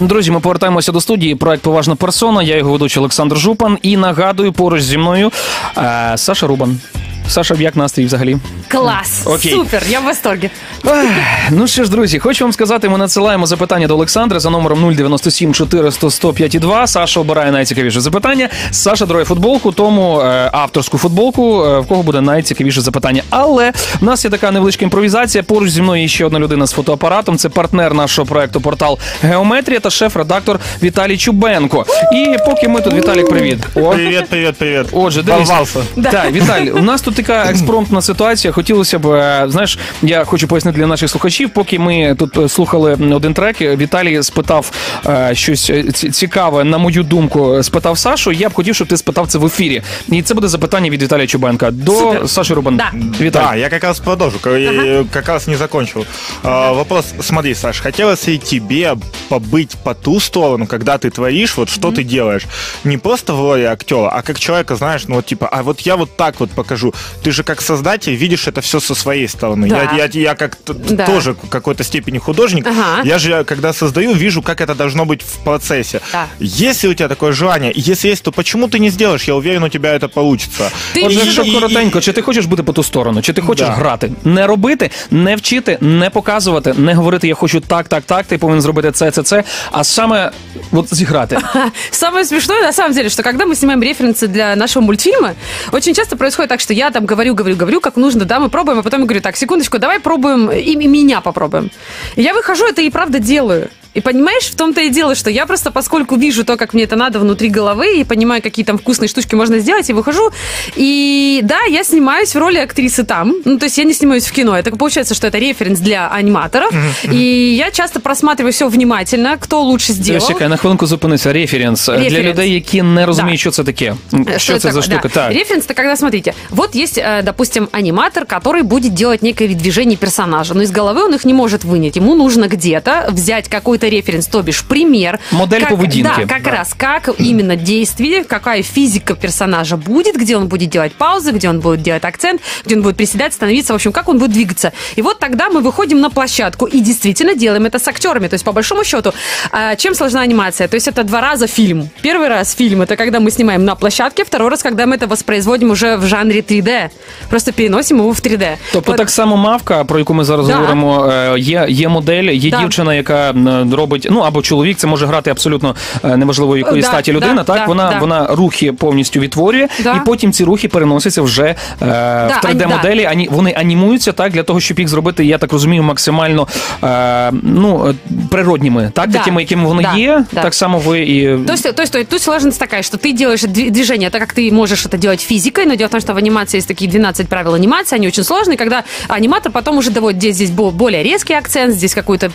Speaker 2: Друзі, ми повертаємося до студії. Проект Поважна персона. Я його ведучий Олександр Жупан. І нагадую, поруч зі мною е, Саша Рубан. Саша, як настрій взагалі?
Speaker 3: Класс!
Speaker 2: Окей.
Speaker 3: Супер, я в восторге.
Speaker 2: Ех, Ну що ж, друзі, хочу вам сказати, ми надсилаємо запитання до Олександра за номером 097 400 105 2. Саша обирає найцікавіше запитання. Саша дарує футболку, тому е, авторську футболку, е, в кого буде найцікавіше запитання. Але в нас є така невеличка імпровізація. Поруч зі мною є ще одна людина з фотоапаратом. Це партнер нашого проекту портал Геометрія та шеф-редактор Віталій Чубенко. І поки ми тут, Віталік, привіт. О,
Speaker 4: Привет, привет, привет.
Speaker 2: Отже, дивись.
Speaker 4: Волвался.
Speaker 2: Так, Віталій, у нас тут така експромтна ситуація. Хотілося б, е, знаєш, я хочу пояснити для наших слухачів. Поки ми тут е, слухали один трек, Віталій спитав е, щось е, ці- цікаве, на мою думку, спитав Сашу. Я б хотів, щоб ти спитав це в ефірі. І це буде запитання від Віталія Чубенка до
Speaker 3: Супер.
Speaker 2: Саші Рубан.
Speaker 3: Да.
Speaker 2: Віталій.
Speaker 4: Да, я как раз продолжу, к- я как раз не закончил. А, вопрос, смотри, Саш, хотелось ли тебе побыть по ту сторону, когда ты творишь, вот что ты делаешь? Не просто в роли актера, а как человека, знаешь, ну вот типа, а вот я вот так вот покажу. Ты же как создатель видишь это все со своей стороны.
Speaker 3: Да.
Speaker 4: Я, я, я как т-
Speaker 3: Да.
Speaker 4: тоже в какой-то степени художник.
Speaker 3: Ага.
Speaker 4: Я же, когда создаю, вижу, как это должно быть в процессе.
Speaker 3: Да.
Speaker 4: Если у тебя такое желание, и если есть, то почему ты не сделаешь? Я уверен, у тебя это получится.
Speaker 3: Ты-
Speaker 2: Отже,
Speaker 3: І-
Speaker 2: якщо
Speaker 4: і-
Speaker 2: коротенько, чи ти хочеш бути по ту сторону, чи ти хочеш
Speaker 4: Да.
Speaker 2: грати, не робити, не вчити, не показувати, не говорити я хочу так, так, так, ти повинен зробити це, це, це, а саме от зіграти.
Speaker 3: Самое смешное, на самом деле, что когда мы снимаем референсы для нашего мультфильма, очень часто происходит так, что я там говорю, говорю, говорю, как нужно, да, мы пробуем, а потом я говорю, так, секундочку, давай пробуем, и, и меня попробуем. И я выхожу, это и правда делаю. И понимаешь, в том-то и дело, что я просто, поскольку вижу то, как мне это надо внутри головы, и понимаю, какие там вкусные штучки можно сделать, и выхожу. И да, я снимаюсь в роли актрисы там. Ну, то есть я не снимаюсь в кино. Это получается, что это референс для аниматоров. И я часто просматриваю все внимательно, кто лучше сделал.
Speaker 2: Ось чекай, на хвилинку зупинися. Референс. Для
Speaker 3: Референс.
Speaker 2: людей, які не розуміють,
Speaker 3: Да.
Speaker 2: що це таке.
Speaker 3: Э,
Speaker 2: Що,
Speaker 3: это
Speaker 2: це за штука?
Speaker 3: Да.
Speaker 2: Так.
Speaker 3: Референс это когда, смотрите, вот есть, э, допустим, аниматор, который будет делать некое движение персонажа, но из головы он их не может вынять. Ему нужно где-то взять какой-то референс, то бишь пример.
Speaker 2: Модель
Speaker 3: как,
Speaker 2: поведінки.
Speaker 3: Да, как раз, как именно действие, какая физика персонажа будет, где он будет делать паузы, где он будет делать акцент, где он будет приседать, становиться, в общем, как он будет двигаться. И вот тогда мы выходим на площадку и действительно делаем это с актерами. То есть, по большому счету, а, чем сложна анимация? То есть, это два раза фильм. Первый раз фильм, это когда мы снимаем на площадке, второй раз, когда мы это воспроизводим уже в жанре 3D. Просто переносим его в 3D.
Speaker 2: Тобто
Speaker 3: Вот.
Speaker 2: так само мавка, про яку ми зараз
Speaker 3: Да.
Speaker 2: говоримо, е, є, є модель, є
Speaker 3: Да.
Speaker 2: дівчина, яка м, робить, ну або чоловік, це може грати абсолютно е, неважливо якої
Speaker 3: Да,
Speaker 2: статі людина.
Speaker 3: да,
Speaker 2: так
Speaker 3: да,
Speaker 2: вона
Speaker 3: да.
Speaker 2: вона рухи повністю відтворює,
Speaker 3: Да.
Speaker 2: і потім ці рухи переносяться вже е, в
Speaker 3: ані-
Speaker 2: 3D моделі. Ані вони анімуються так для того, щоб їх зробити, я так розумію, максимально е, ну е, природніми, так
Speaker 3: Да.
Speaker 2: такими, якими вони
Speaker 3: Да,
Speaker 2: є.
Speaker 3: да.
Speaker 2: Так само ви і
Speaker 3: То есть, то есть, то есть тут сложность такая, что ты делаешь дви- движение, так как ты можешь это делать физикой, но дело в том, что в анимации есть такие 12 правил анимации, они очень сложные, когда аниматор потом уже доводит, здесь, здесь бо- более резкий акцент, здесь какую-то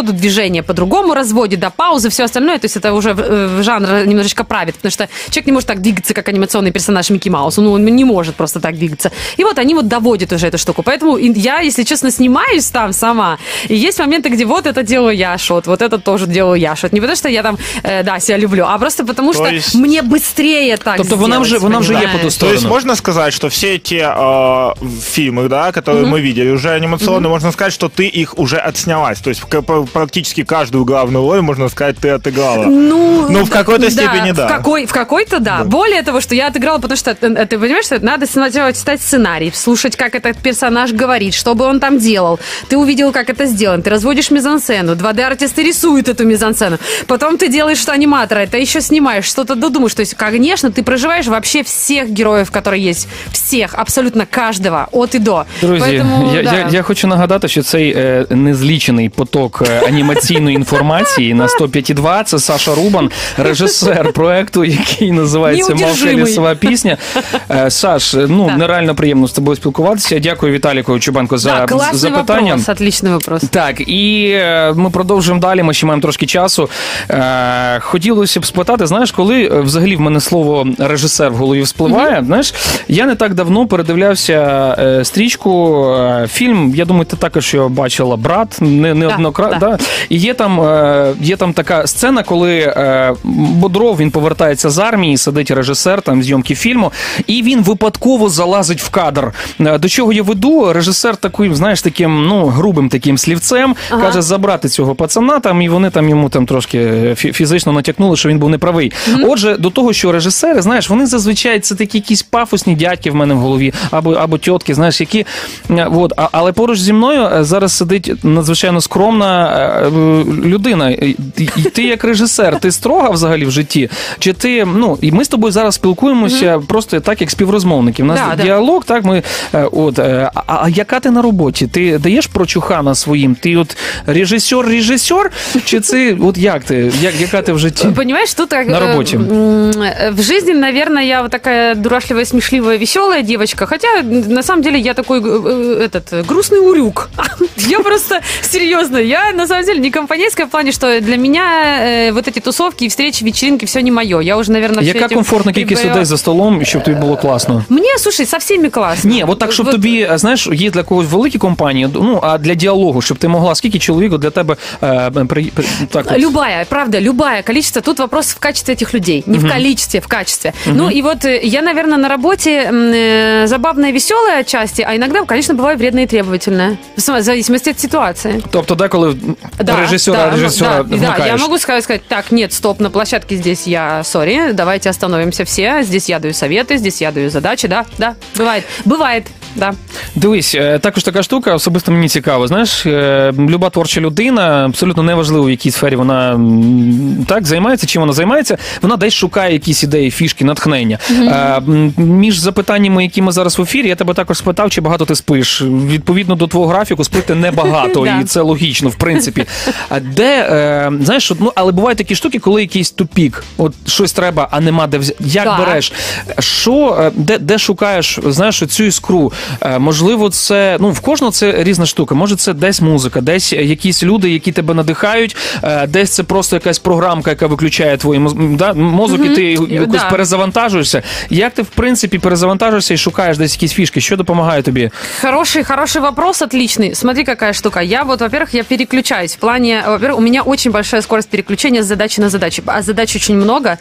Speaker 3: коду движения по-другому разводит, да, паузы, все остальное, то есть это уже в, э, жанр немножечко правит, потому что человек не может так двигаться, как анимационный персонаж Микки Маус, ну, он не может просто так двигаться. И вот они вот доводят уже эту штуку, поэтому я, если честно, снимаюсь там сама, и есть моменты, где вот это делаю я шот, вот это тоже делаю я шот, не потому что я там, э, да, себя люблю, а просто потому
Speaker 4: То
Speaker 3: что
Speaker 4: есть-
Speaker 3: мне быстрее так
Speaker 2: Тобто вона
Speaker 3: сделать,
Speaker 2: вже вона вже є по ту
Speaker 4: То есть можно сказать, что все те э, фильмы, да, которые мы видели, уже анимационные, можно сказать, что ты их уже отснялась. То есть практически каждую главную роль, можно сказать, ты отыграла.
Speaker 3: Ну,
Speaker 4: Ну, в какой-то степени да.
Speaker 3: В, какой, в какой-то да. Более того, что я отыграла, потому что э, ты понимаешь, что надо сначала читать сценарий, слушать, как этот персонаж говорит, что бы он там делал. Ты увидел, как это сделано. Ты разводишь мизансцену. 2D-артисты рисуют эту мизансцену. Потом ты делаешь что аниматора, это еще снимаешь, что-то додумаешь. То есть, конечно, ты проживаешь вообще всех героев, которые есть. Всех, абсолютно каждого, от и до.
Speaker 2: Друзі,
Speaker 3: Поэтому,
Speaker 2: я,
Speaker 3: да.
Speaker 2: я, я хочу нагадати, що цей е, незлічений поток е, анімаційної інформації на 105.2 – це Саша Рубан, режисер проекту, який називається Мавка лісова пісня. Е, Саш, ну
Speaker 3: Так.
Speaker 2: нереально приємно з тобою спілкуватися. Дякую Віталіку Чубенко за
Speaker 3: да,
Speaker 2: запитання.
Speaker 3: вопрос, вопрос.
Speaker 2: Так, і е, ми продовжуємо далі. Ми ще маємо трошки часу. Е, хотілося б спитати, знаєш, коли взагалі в мене слово режисер в голові вспливає, знаєш, я не так давно передивлявся стрічку, фільм. Я думаю, ти також його бачила брат. Не, неоднократно.
Speaker 3: да.
Speaker 2: Да? І є там, е, є там така сцена, коли е, Бодров він повертається з армії, сидить режисер там зйомки фільму, і він випадково залазить в кадр. Е, До чого я веду? Режисер таким, знаєш, таким ну грубим таким слівцем
Speaker 3: Ага.
Speaker 2: каже забрати цього пацана. Там і вони там йому там трошки фізично натякнули, що він був неправий. Отже, до того, що режисери, знаєш, вони зазвичай це такі якісь пафосні дядьки в мене в голові, або або тітки, знаєш, які от, але поруч зі мною зараз сидить надзвичайно скромна людина. І і ти як режисер, ти строга взагалі в житті? Чи ти ну і ми з тобою зараз спілкуємося просто так, як співрозмовники. У нас
Speaker 3: Да, да.
Speaker 2: діалог, так ми е, от е, а, а яка ти на роботі? Ти даєш прочухана своїм? Ти от режисер, режисер? Чи це от як ти? Як яка ти в житті?
Speaker 3: Понимаешь, тут так,
Speaker 2: На
Speaker 3: э,
Speaker 2: работе.
Speaker 3: м, э, в жизни, наверное, я вот такая дурашливая, смешливая, веселая девочка. Хотя, м, на самом деле, я такой э, э, этот э, грустный урюк. Я просто серьезно, я на самом деле не компанейская в плане, что для меня э, вот эти тусовки, встречи, вечеринки, все не мое. Я уже, наверное,
Speaker 2: Яка комфортна кількість людей за столом, щоб тобі було класно?
Speaker 3: Мне, слушай, со всеми классно.
Speaker 2: Ні, от так, щоб
Speaker 3: Вот-
Speaker 2: тобі, е, знаєш, є для когось великі компанії, ну а для діалогу, щоб ти могла, скільки чоловік для тебе е, при, при- так от,
Speaker 3: Любая, правда, любая количество. Тут вопрос в качестве этих людей. Не в количестве, в качестве. Ну и вот э, я, наверное, на работе м, э, забавная, веселая отчасти, а иногда, конечно, бываю вредная и требовательная. В сам- в зависимости от ситуации.
Speaker 2: Тобто, деколи режисера,
Speaker 3: да, ну,
Speaker 2: режисера
Speaker 3: да, да, я
Speaker 2: вмикаєш.
Speaker 3: могу сказать, сказать, так, нет, стоп, на площадке здесь я, сори, давайте остановимся все, здесь я даю советы, здесь я даю задачи, да, да, бывает, бывает, да.
Speaker 2: Дивись, е, також така штука, особисто мені цікаво. Знаєш, е, люба творча людина, абсолютно неважливо, в якій сфері вона м, так займається, чим вона займається, вона десь шукає якісь ідеї, фішки, натхнення. Е, м, Між запитаннями, які ми зараз в ефірі, я тебе також спитав, чи багато ти спиш. Відповідно до твого графіку, спити небагато,
Speaker 3: Да.
Speaker 2: і це логічно, в принципі. А де, е, знаєш, от, ну, але бувають такі штуки, коли якийсь тупік, от щось треба, а нема де взяти. Як
Speaker 3: Так.
Speaker 2: береш? Що, е, де, де шукаєш, знаєш, цю іскру? Е, Можливо, це ну в кожного це різна штука. Може, це десь музика, десь якісь люди, які тебе надихають, е, десь це просто якась програмка, яка виключає моз- м, да, мозок, і ти якось
Speaker 3: Да.
Speaker 2: перезавантажуєшся. Як ти в принципі перезавантажуєшся і шукаєш десь якісь фішки? Що допомагає тобі?
Speaker 3: Хороший, хороший вопрос, отличный. Смотри, какая штука. Я вот, во-первых, я переключаюсь. В плане, во-первых, у меня очень большая скорость переключения с задачи на задачу. А задач очень много,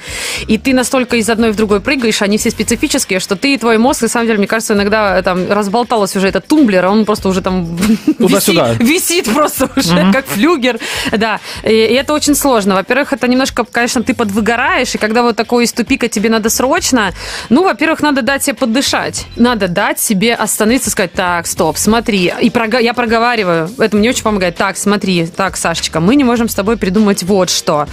Speaker 3: и ты настолько из одной в другой прыгаешь, они все специфические, что ты и твой мозг, на самом деле, мне кажется, иногда там разболталась уже этот тумблер, а он просто уже там висит,
Speaker 2: Туда-сюда.
Speaker 3: висит просто уже, как флюгер. Да, и, и это очень сложно. Во-первых, это немножко, конечно, ты подвыгораешь, и когда вот такой из тупика тебе надо срочно, ну, во-первых, надо дать себе подышать. Надо дать себе остановиться, сказать, так, стоп, смотри. И прога- я проговариваю, это мне очень помогает. Так, смотри, так, Сашечка, мы не можем с тобой придумать вот что.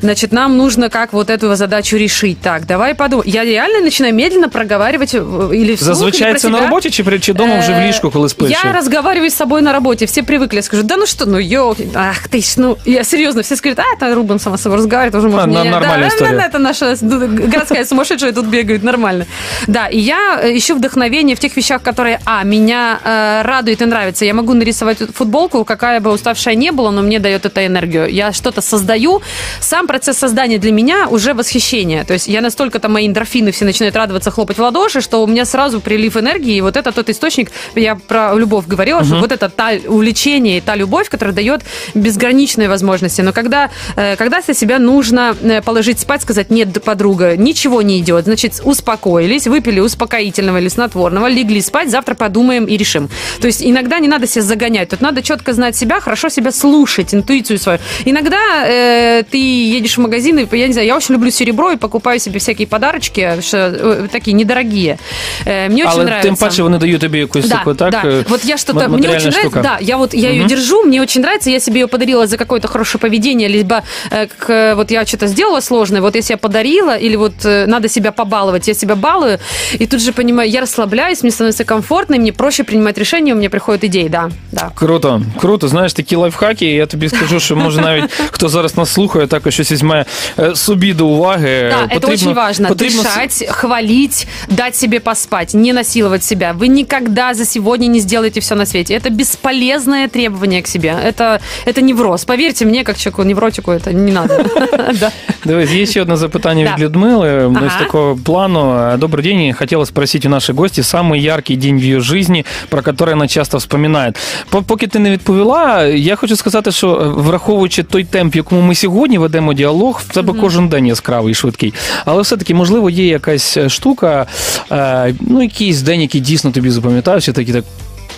Speaker 3: Значит, нам нужно как вот эту задачу решить. Так, давай подумаем. Я реально начинаю медленно проговаривать э, или вслух,
Speaker 2: Зазвичай це на роботі чи, при- чи дома вже в
Speaker 3: Э,
Speaker 2: ліжку, коли спиш?
Speaker 3: Я разговариваю с собой на работе, все привыкли, я скажу, да ну что, ну елки, ах ты ж, ну, я серьезно, все скажут, а, это Рубан сама с собой разговаривает, уже может
Speaker 2: А, на- нормальная
Speaker 3: да,
Speaker 2: история.
Speaker 3: да, это наша городская сумасшедшая тут бегает, нормально. Да, и я э, ищу вдохновение в тех вещах, которые, а, меня э, радует и нравится. Я могу нарисовать футболку, какая бы уставшая не была, но мне дает это энергию. Я что-то создаю, сам процесс создания для меня уже восхищение. То есть я настолько там мои эндорфины все начинают радоваться, хлопать в ладоши, что у меня сразу прилив энергии, и вот это тот источник, я про любовь говорила, что вот это та увлечение и та любовь, которая дает безграничные возможности. Но когда, э, когда себя нужно э, положить спать, сказать, нет, подруга, ничего не идет, значит, успокоились, выпили успокоительного или снотворного, легли спать, завтра подумаем и решим. То есть иногда не надо себя загонять, тут надо четко знать себя, хорошо себя слушать, интуицию свою. Иногда э, ты едешь в магазин, и, я не знаю, я очень люблю серебро и покупаю себе всякие подарочки, что, э, такие недорогие. Э, мне очень
Speaker 2: Але
Speaker 3: нравится.
Speaker 2: тим паче вони дають тобі якусь
Speaker 3: Да,
Speaker 2: таку, так?
Speaker 3: да.
Speaker 2: е,
Speaker 3: Вот я что-то,
Speaker 2: ма-
Speaker 3: мне
Speaker 2: матеріальна
Speaker 3: очень нравится,
Speaker 2: штука.
Speaker 3: да, я вот, я ее держу, мне очень нравится, я себе ее подарила за какое-то хорошее поведение, либо э, к- вот я что-то сделала сложное, вот я себе подарила, или вот э, надо себя побаловать, я себя балую, и тут же понимаю, я расслабляюсь, мне становится комфортно, и мне проще принимать решения, у меня приходят идеи, да, да.
Speaker 2: Круто, круто. Знаєш, такі лайфхаки. Я тобі скажу, що може навіть хто зараз нас слухає, також щось візьме е, собі до уваги.
Speaker 3: Да, это очень важно.
Speaker 2: потрібно с-
Speaker 3: Дышать, хвалить, дать себе поспать, не насиловать себя. Вы никогда за сегодня не сделаете все на свете. Это бесполезное требование к себе. Это, это невроз. Поверьте мне, как человеку невротику, это не надо. Да.
Speaker 2: Дивись, є ще одне запитання
Speaker 3: Да.
Speaker 2: від Людмили
Speaker 3: Ага.
Speaker 2: из такого плану. Добрый день. Хотела спросить у нашей гости самый яркий день в ее жизни, про который она часто вспоминает. По- Поки ти не відповіла, я хочу сказати, що е, враховуючи той темп, в якому ми сьогодні ведемо діалог, в тебе кожен день яскравий і швидкий. Але все-таки, можливо, є якась е, штука, е, ну, якийсь день, який дійсно тобі запам'ятався, такий так.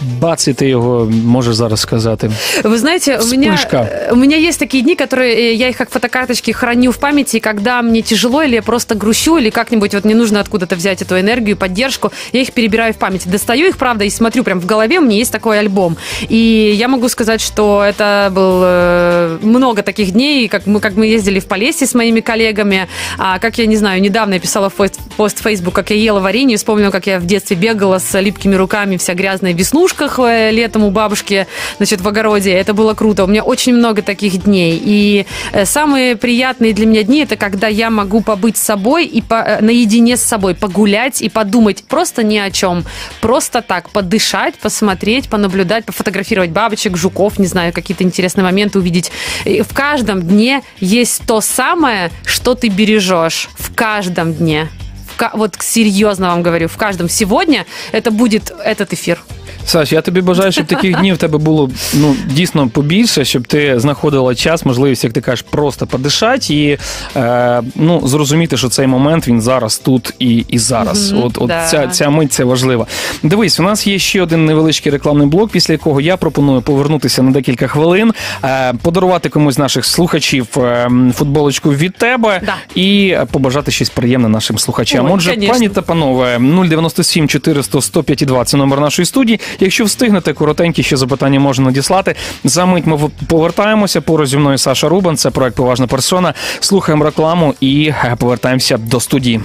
Speaker 2: Бац, і ти його можеш зараз сказати.
Speaker 3: Вы знаете, у меня,
Speaker 2: Вспышка.
Speaker 3: э, у меня есть такие дни, которые э, я их как фотокарточки храню в памяти, и когда мне тяжело или я просто грущу, или как-нибудь вот мне нужно откуда-то взять эту энергию, поддержку, я их перебираю в памяти. Достаю их, правда, и смотрю прям в голове, у меня есть такой альбом. И я могу сказать, что это был э, много таких дней, как мы, как мы ездили в Полесье с моими коллегами, а как я не знаю, недавно я писала в пост, пост в Facebook, как я ела варенье, вспомнила, как я в детстве бегала с липкими руками, вся грязная в веснушках э, летом у бабушки, значит, в огороде. Это было круто. У меня очень много таких дней. И э, самые приятные для меня дни это когда я могу побыть с собой и по- э, наедине с собой, погулять и подумать просто ни о чем. Просто так, подышать, посмотреть, понаблюдать, пофотографировать бабочек, жуков, не знаю, какие-то интересные моменты увидеть. И в каждом дне есть то самое, что ты бережешь. В каждом дне. В Вот серьезно вам говорю, в каждом. Сегодня это будет этот эфир.
Speaker 2: Саш, я тобі бажаю, щоб таких днів в тебе було ну дійсно побільше, щоб ти знаходила час, можливість, як ти кажеш, просто подишати і е, ну зрозуміти, що цей момент він зараз тут і, і зараз.
Speaker 3: Мгм,
Speaker 2: от от
Speaker 3: да.
Speaker 2: ця, ця мить це важлива. Дивись, у нас є ще один невеличкий рекламний блок, після якого я пропоную повернутися на декілька хвилин, е, подарувати комусь з наших слухачів е, футболочку від тебе
Speaker 3: Да.
Speaker 2: і побажати щось приємне нашим слухачам.
Speaker 3: Ой,
Speaker 2: Отже,
Speaker 3: конечно.
Speaker 2: пані та панове, 097 400 105 2 – це номер нашої студії. Якщо встигнете, коротенькі ще запитання можна надіслати. За мить ми повертаємося. Поруч зі мною Саша Рубан. Це проект Поважна персона. Слухаємо рекламу і е, повертаємося до студії.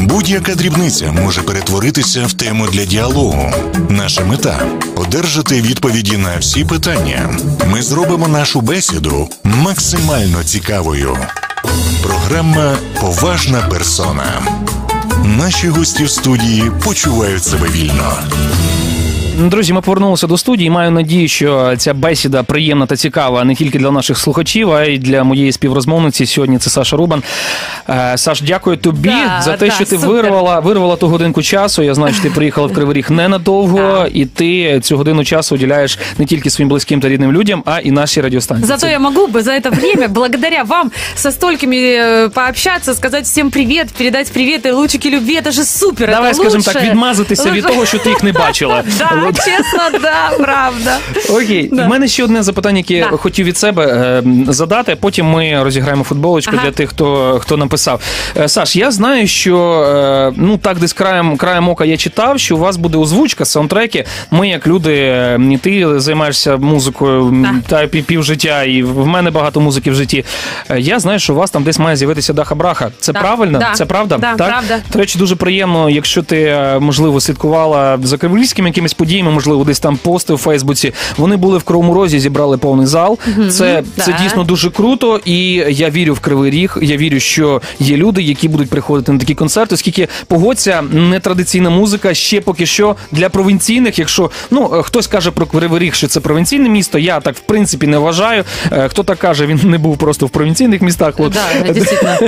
Speaker 1: Будь-яка дрібниця може перетворитися в тему для діалогу. Наша мета одержати відповіді на всі питання. Ми зробимо нашу бесіду максимально цікавою. Програма Поважна персона. Наші гості в студії почувають себе вільно.
Speaker 2: Друзі, ми повернулися до студії. Маю надію, що ця бесіда приємна та цікава не тільки для наших слухачів, а й для моєї співрозмовниці. Сьогодні це Саша Рубан. Е, Саш, дякую тобі
Speaker 3: Да,
Speaker 2: за те,
Speaker 3: да,
Speaker 2: що ти
Speaker 3: супер.
Speaker 2: вирвала, вирвала ту годинку часу. Я знаю, що ти приїхала в Кривий Ріг ненадовго,
Speaker 3: Да.
Speaker 2: і ти цю годину часу уділяєш не тільки своїм близьким та рідним людям, а і нашій радіостанції.
Speaker 3: Зато
Speaker 2: Це
Speaker 3: я могу бы за это время, благодаря вам, со столькими э, пообщаться, сказать всем привет, передать привет и лучики любви. Это же супер.
Speaker 2: Давай,
Speaker 3: это
Speaker 2: скажімо
Speaker 3: лучше.
Speaker 2: так, відмазатися від
Speaker 3: Лучше.
Speaker 2: того, що ти їх не бачила.
Speaker 3: Да,
Speaker 2: От.
Speaker 3: честно, да, правда.
Speaker 2: Окей,
Speaker 3: Да.
Speaker 2: в мене ще одне запитання, яке я
Speaker 3: Да.
Speaker 2: хотів від себе е, задати. Потім ми розіграємо футболочку
Speaker 3: Ага.
Speaker 2: для тих, хто хто написав. Е, Саш, я знаю, що е, ну так десь краєм краєм ока я читав, що у вас буде озвучка, саундтреки. Ми, як люди, ти займаєшся музикою та пів, життя, і в мене багато музики в житті. Я знаю, що у вас там десь має з'явитися Даха Браха. Це
Speaker 3: Да.
Speaker 2: правильно?
Speaker 3: Да.
Speaker 2: Це правда?
Speaker 3: Да,
Speaker 2: так?
Speaker 3: правда.
Speaker 2: До речі, дуже приємно, якщо ти можливо слідкувала за криволізькими якимись подіями, можливо, десь там пости у Фейсбуці. Вони були в Кривому Розі, зібрали повний зал. Це, це
Speaker 3: да.
Speaker 2: дійсно дуже круто. І я вірю в Кривий Ріг. Я вірю, що є люди, які будуть приходити на такі концерти, оскільки погодься, нетрадиційна музика ще поки що для провінційних. Якщо ну е, хтось каже про Кривий Ріг, що це провінційне місто, я так в принципі не вважаю. Е, Хто так каже, він не був просто в провінційних містах. От.
Speaker 3: Да, действительно.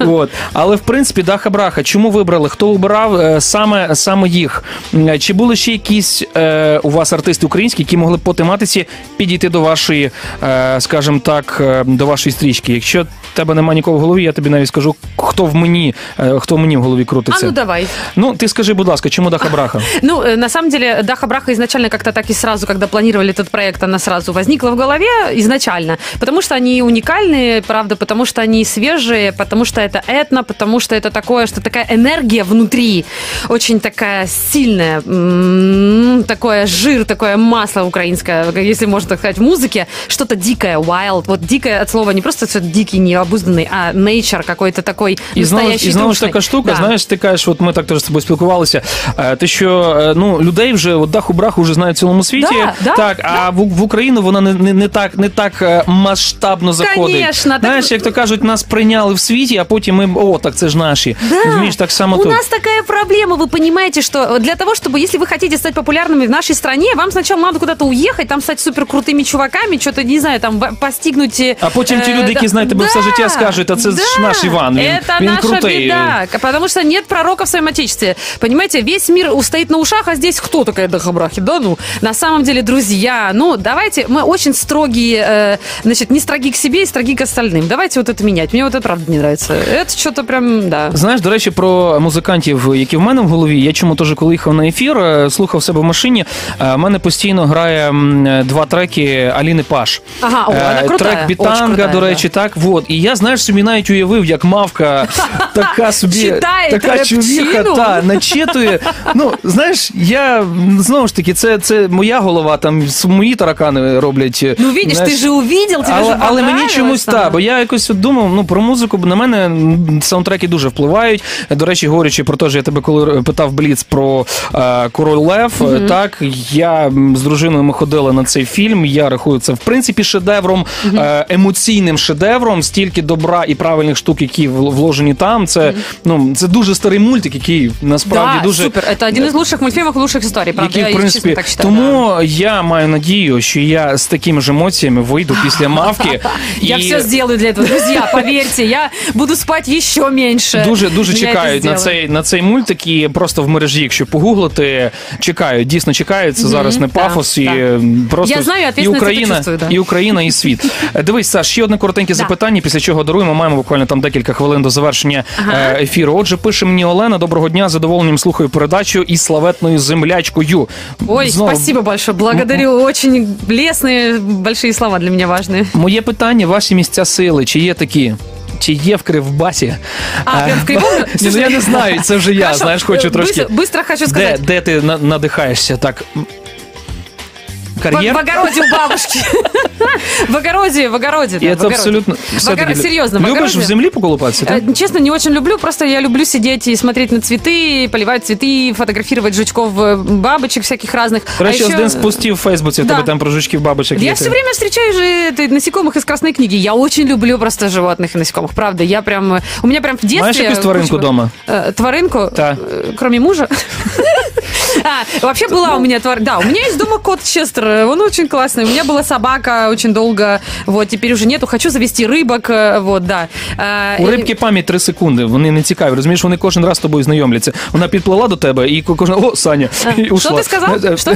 Speaker 2: От. Але в принципі, Даха Браха, чому вибрали? Хто обирав е, саме, саме їх? М, Чи були ще якісь е, у вас артисти українські, які могли б по тематиці підійти до вашої, е, скажімо так, е, до вашої стрічки? Якщо в тебе немає нікого в голові, я тобі навіть скажу, хто в мені, е, хто в мені в голові
Speaker 3: А
Speaker 2: крутиться.
Speaker 3: ну давай.
Speaker 2: Ну, ти скажи, будь ласка, чому Даха Браха?
Speaker 3: Ну, э, на самом деле, Даха Браха изначально как-то так и сразу, когда планировали этот проект, она сразу возникла в голове изначально. Потому что они уникальные, правда, потому что они свежие, потому что это этно, потому что это такое, что такая энергия внутри, очень такая сильная, м, такое жир, такое масло украинское, если можно так сказать, в музыке, что-то дикое, wild, вот дикое от слова не просто что дикий, необузданный, а nature какой-то такой
Speaker 2: І знову,
Speaker 3: настоящий,
Speaker 2: і знову ж
Speaker 3: трушный.
Speaker 2: така штука,
Speaker 3: Да.
Speaker 2: знаєш, ти кажеш, от ми так теж з тобою спілкувалися. е, Те, що е, ну, людей вже от даху браху вже знають в цілому світі.
Speaker 3: Да, да,
Speaker 2: так, а в, в Україну вона не, не, не так не так е, масштабно заходить.
Speaker 3: Конечно, так-
Speaker 2: Знаєш, як то кажуть, нас прийняли в світі, а потім ми о, так це ж наші.
Speaker 3: Да.
Speaker 2: Розумієш, так само
Speaker 3: У
Speaker 2: тут.
Speaker 3: нас такая проблема, вы понимаете, что для того, чтобы, если вы хотите стать популярными в нашей стране, вам сначала надо куда-то уехать, там стать супер крутыми чуваками, что-то, не знаю, там в- постигнуть... э,
Speaker 2: А потім ті
Speaker 3: э,
Speaker 2: люди, які
Speaker 3: да,
Speaker 2: знають тебе
Speaker 3: да,
Speaker 2: все життя скажуть, а це ж
Speaker 3: да,
Speaker 2: наш Іван, він,
Speaker 3: это
Speaker 2: він
Speaker 3: наша
Speaker 2: крутий.
Speaker 3: беда, потому что нет пророка в своем отечестве. Понимаете, весь мир устоит на ушах, а здесь кто такая Дахабрахи? Да ну, на самом деле, друзья, ну, давайте, мы очень строгие, э, значит, не строги к себе и строги к остальным. Давайте вот это менять. Мне вот это правда не нравится. Это что-то прям, да.
Speaker 2: Знаєш, до речі, про музикантів, які в мене в голові. Я чому теж, коли їхав на ефір, е, слухав себе в машині. е, В мене постійно грає е, два треки Аліни Паш.
Speaker 3: Ага, о, вона
Speaker 2: Е,
Speaker 3: крутая,
Speaker 2: Трек Бітанга,
Speaker 3: крутая,
Speaker 2: до речі, так. Вот. І я, знаєш, собі навіть уявив, як мавка така собі
Speaker 3: Читає
Speaker 2: така чувіха, та начитує. Ну, знаєш, я знову ж таки, це, це моя голова, там мої таракани роблять. е,
Speaker 3: Ну,
Speaker 2: знаєш,
Speaker 3: ты же увидел, тебе
Speaker 2: але, але мені чомусь так, бо я якось думав, ну про музику на мене саундтреки дуже впливають. До речі, говорячи про те, що я тебе коли питав Бліц про е, Король Лев, е, так я м, з дружиною ми ходили на цей фільм. Я рахую це в принципі шедевром, е, емоційним шедевром. Стільки добра і правильних штук, які в- вложені там. Це ну це дуже старий мультик, який насправді
Speaker 3: да,
Speaker 2: дуже
Speaker 3: супер. Это один из лучших мультфильмов и лучших историй, правда.
Speaker 2: який,
Speaker 3: я
Speaker 2: в принципі,
Speaker 3: честно так считаю. да.
Speaker 2: тому я маю надію, що я з такими ж емоціями вийду після мавки.
Speaker 3: Я
Speaker 2: і
Speaker 3: все сделаю для этого, друзья, поверьте, я буду спать еще меньше.
Speaker 2: Дуже дуже
Speaker 3: Я это
Speaker 2: чекають на
Speaker 3: сделаю.
Speaker 2: цей на цей мультик і просто в мережі, якщо погуглити, чекають. Дійсно чекають. Це зараз не
Speaker 3: так,
Speaker 2: пафос і
Speaker 3: так.
Speaker 2: е, просто
Speaker 3: Я знаю,
Speaker 2: і
Speaker 3: ответственность это
Speaker 2: Україна,
Speaker 3: чувствую, да.
Speaker 2: і Україна, і світ. Е, Дивись, Саш, ще одне коротеньке
Speaker 3: Да.
Speaker 2: запитання. Після чого даруємо. Маємо буквально там декілька хвилин до завершення е, ефіру. Отже, пише мені Олена. Доброго дня, з задоволенням слухаю передачу із славетною землячкою.
Speaker 3: Ой,
Speaker 2: Знову
Speaker 3: спасибо большое, благодарю. Очень лестные, большие слова для меня важные.
Speaker 2: Моє питання: ваші місця сили, чи є такі? Чи є в Кривбасі?
Speaker 3: А, прям в Кривому?
Speaker 2: Ні, ну я
Speaker 3: Слушай,
Speaker 2: не знаю, це вже я,
Speaker 3: Хорошо,
Speaker 2: знаєш, хочу
Speaker 3: э,
Speaker 2: трошки.
Speaker 3: Быстро, быстро хочу
Speaker 2: Де,
Speaker 3: сказать.
Speaker 2: де ти на- надихаєшся? Так. м,
Speaker 3: В,
Speaker 2: Кар'єр?
Speaker 3: в огороде у бабушки. В огороде, в огороде.
Speaker 2: І
Speaker 3: да, в
Speaker 2: це
Speaker 3: огороде.
Speaker 2: абсолютно
Speaker 3: В
Speaker 2: все-таки
Speaker 3: огор-
Speaker 2: лю-
Speaker 3: Серьезно, в
Speaker 2: Любиш
Speaker 3: огороде.
Speaker 2: в землі поколупатися? так?
Speaker 3: Э, Честно, не очень люблю, просто я люблю сидеть и смотреть на цветы, поливать цветы, фотографировать жучков, э, бабочек всяких разных.
Speaker 2: До речі,
Speaker 3: А еще-
Speaker 2: один з постів в Фейсбуці, в
Speaker 3: Да.
Speaker 2: тебе там про жучків бабочок
Speaker 3: Я
Speaker 2: є.
Speaker 3: все время встречаю же это, насекомых из Красной книги. Я очень люблю просто животных и насекомых. Правда, я прям... э, У меня прям в детстве...
Speaker 2: Маєш якусь тваринку
Speaker 3: куча-
Speaker 2: дома?
Speaker 3: Э, Тваринку?
Speaker 2: Да.
Speaker 3: Э, Кроме мужа? А, вообще была у меня тварь... Да, у меня есть дома кот Честер. Он очень классный. У меня была собака очень долго. Вот, теперь уже нету. Хочу завести рыбок. э, Вот, да. А,
Speaker 2: У
Speaker 3: э,
Speaker 2: рибки пам'ять 3 секунди, вони не цікаві. Розумієш, вони кожен раз з тобою знайомляться. Вона підплила до тебе і кожен о, Саня, і
Speaker 3: Что
Speaker 2: ушла.
Speaker 3: ты сказал? Что?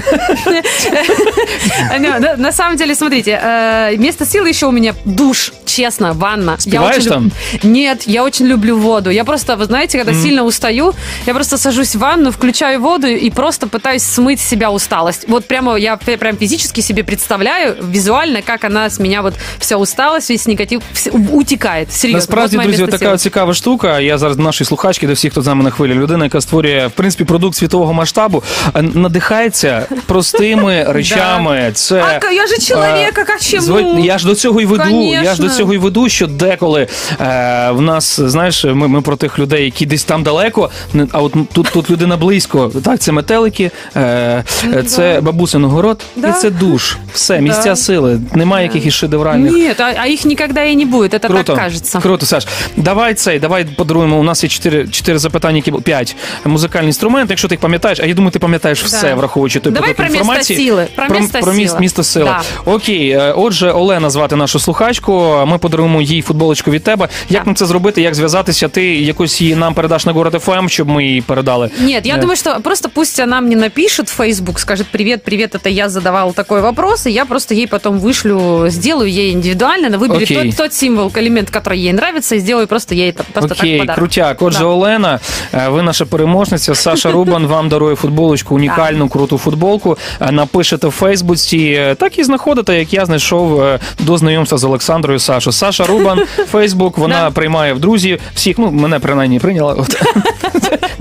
Speaker 3: Не, да, На самом деле, смотрите, э, место силы еще у меня душ, честно, ванна. Я
Speaker 2: Спеваешь
Speaker 3: очень
Speaker 2: там?
Speaker 3: люб- Нет, я очень люблю воду. Я просто, вы знаете, когда сильно устаю, я просто сажусь в ванну, включаю воду и просто пытаюсь смыть с себя усталость. Вот прямо я п- прям физически себе представляю визуально, как она с меня вот вся усталость, весь негатив утекает. Серьезно.
Speaker 2: Насправді,
Speaker 3: вот
Speaker 2: друзі, така цікава штука. Я зараз до нашої слухачки, до всіх, хто з нами на хвилі, людина, яка створює в принципі продукт світового масштабу, а, надихається простими речами. Це
Speaker 3: А я же человек, а?
Speaker 2: Зво- Я ж до цього і веду. Я ж до цього і веду, що деколи е, в нас, знаєш, ми, ми про тих людей, які десь там далеко, а от тут, тут людина близько. Так, це метелики, е, е, це бабусин город
Speaker 3: Да
Speaker 2: і це душ. Все, місця
Speaker 3: Да.
Speaker 2: сили. Немає якихось шедевральних.
Speaker 3: Нет, а, а их никогда и не будет, это
Speaker 2: Круто,
Speaker 3: так кажется.
Speaker 2: круто, Саш. Давай цей, давай подаруємо. У нас є чотири, чотири запитання, які бу- п'ять музикальний інструмент. Якщо ти їх пам'ятаєш, а я думаю, ти пам'ятаєш все, враховуючи той
Speaker 3: Давай
Speaker 2: поток
Speaker 3: про місто
Speaker 2: інформації.
Speaker 3: сили, про місто
Speaker 2: про міс-
Speaker 3: сили.
Speaker 2: місто сили.
Speaker 3: Да.
Speaker 2: Окей, е, отже, Олена звати нашу слухачку. Ми подаруємо їй футболочку від тебе. Як
Speaker 3: Так.
Speaker 2: нам це зробити? Як зв'язатися? Ти якось її нам передаш на город ФМ, щоб ми її передали?
Speaker 3: Нет, я
Speaker 2: Э.
Speaker 3: думаю, что просто пусть она мне напишет в Facebook, скажет привет, привет, это я задавал такой вопрос, и я просто ей потом вышлю, сделаю ей индивидуально, она выберет
Speaker 2: Окей.
Speaker 3: тот, тот символ, элемент, который ей нравится, и сделаю просто ей это просто
Speaker 2: Окей,
Speaker 3: так в подарок.
Speaker 2: крутяк. Отже,
Speaker 3: Да.
Speaker 2: Олена, е, ви наша переможниця. Саша Рубан вам дарує футболочку, унікальну круту футболку. Е, Напишете в Фейсбуці. е, Так і знаходите, як я знайшов е, до знайомства з Олександрою Сашу. Саша Рубан, Фейсбук, вона
Speaker 3: Да.
Speaker 2: приймає в друзі всіх. Ну, мене принаймні прийняла. От.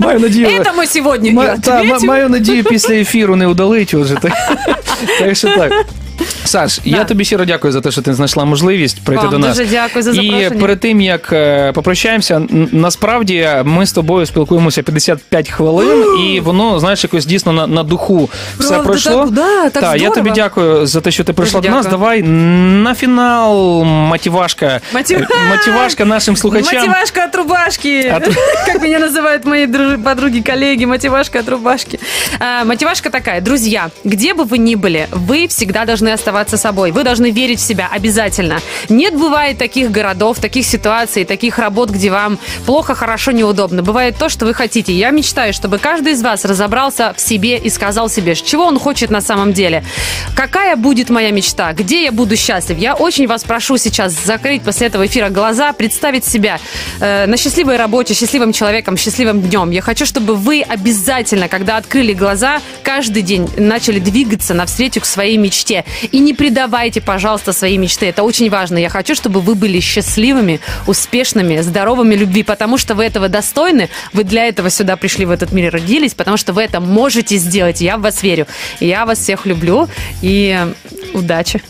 Speaker 2: Маю надію.
Speaker 3: Это мы сегодня
Speaker 2: Ма-
Speaker 3: и
Speaker 2: та, ма-
Speaker 3: ответим.
Speaker 2: маю надію, після ефіру не удалить уже. Так, так що так. Саш, я
Speaker 3: Да.
Speaker 2: тобі щиро дякую за те, що ти знайшла можливість прийти
Speaker 3: Вам
Speaker 2: до нас.
Speaker 3: дуже дякую за
Speaker 2: І
Speaker 3: запрошення.
Speaker 2: перед тим як е, попрощаємося, н- насправді ми з тобою спілкуємося 55 хвилин, і воно, знаєш, якось дійсно на, на духу все
Speaker 3: Правда,
Speaker 2: пройшло.
Speaker 3: так, да, так
Speaker 2: Та, я
Speaker 3: здорово.
Speaker 2: тобі дякую за те, що ти прийшла
Speaker 3: Дуже
Speaker 2: до нас.
Speaker 3: дякую.
Speaker 2: Давай на фінал мотивашка.
Speaker 3: Мотив-
Speaker 2: Е, Мотивашка нашим слухачам.
Speaker 3: Мотивашка от рубашки.
Speaker 2: От-
Speaker 3: Как меня называют мои друж- подруги, коллеги. Мотивашка от рубашки. А, Мотивашка такая. Друзья, где бы вы ни были, вы всегда должны должны оставаться собой. Вы должны верить в себя обязательно. Нет, бывает таких городов, таких ситуаций, таких работ, где вам плохо, хорошо, неудобно. Бывает то, что вы хотите. Я мечтаю, чтобы каждый из вас разобрался в себе и сказал себе, чего он хочет на самом деле. Какая будет моя мечта? Где я буду счастлив? Я очень вас прошу сейчас закрыть после этого эфира глаза, представить себя э, на счастливой работе, счастливым человеком, счастливым днем. Я хочу, чтобы вы обязательно, когда открыли глаза, каждый день начали двигаться навстречу к своей мечте. И не предавайте, пожалуйста, свои мечты. Это очень важно. Я хочу, чтобы вы были счастливыми, успешными, здоровыми любви, потому что вы этого достойны. Вы для этого сюда пришли, в этот мир родились, потому что вы это можете сделать. Я в вас верю. Я вас всех люблю. І удачі.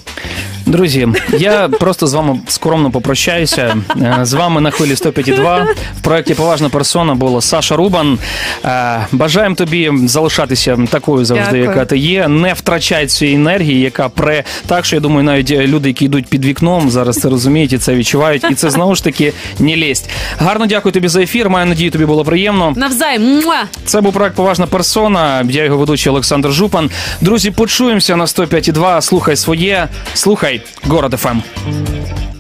Speaker 2: Друзі, я просто з вами скромно попрощаюся. Е, з вами на хвилі 105.2 в проєкті Поважна персона була Саша Рубан. Е, бажаємо тобі залишатися такою завжди,
Speaker 3: Дякую.
Speaker 2: яка ти є. Не втрачай цієї енергії, яка пре так, що я думаю, навіть люди, які йдуть під вікном, зараз це розуміють і це відчувають. І це знову ж таки не лєсть. Гарно дякую тобі за ефір. Маю надію, тобі було приємно.
Speaker 3: Навзаєм.
Speaker 2: Це був проект Поважна персона. Я його ведучий Олександр Жупан. Друзі, почуємося на 105.2. Слухай своє, Слухай, город ФМ.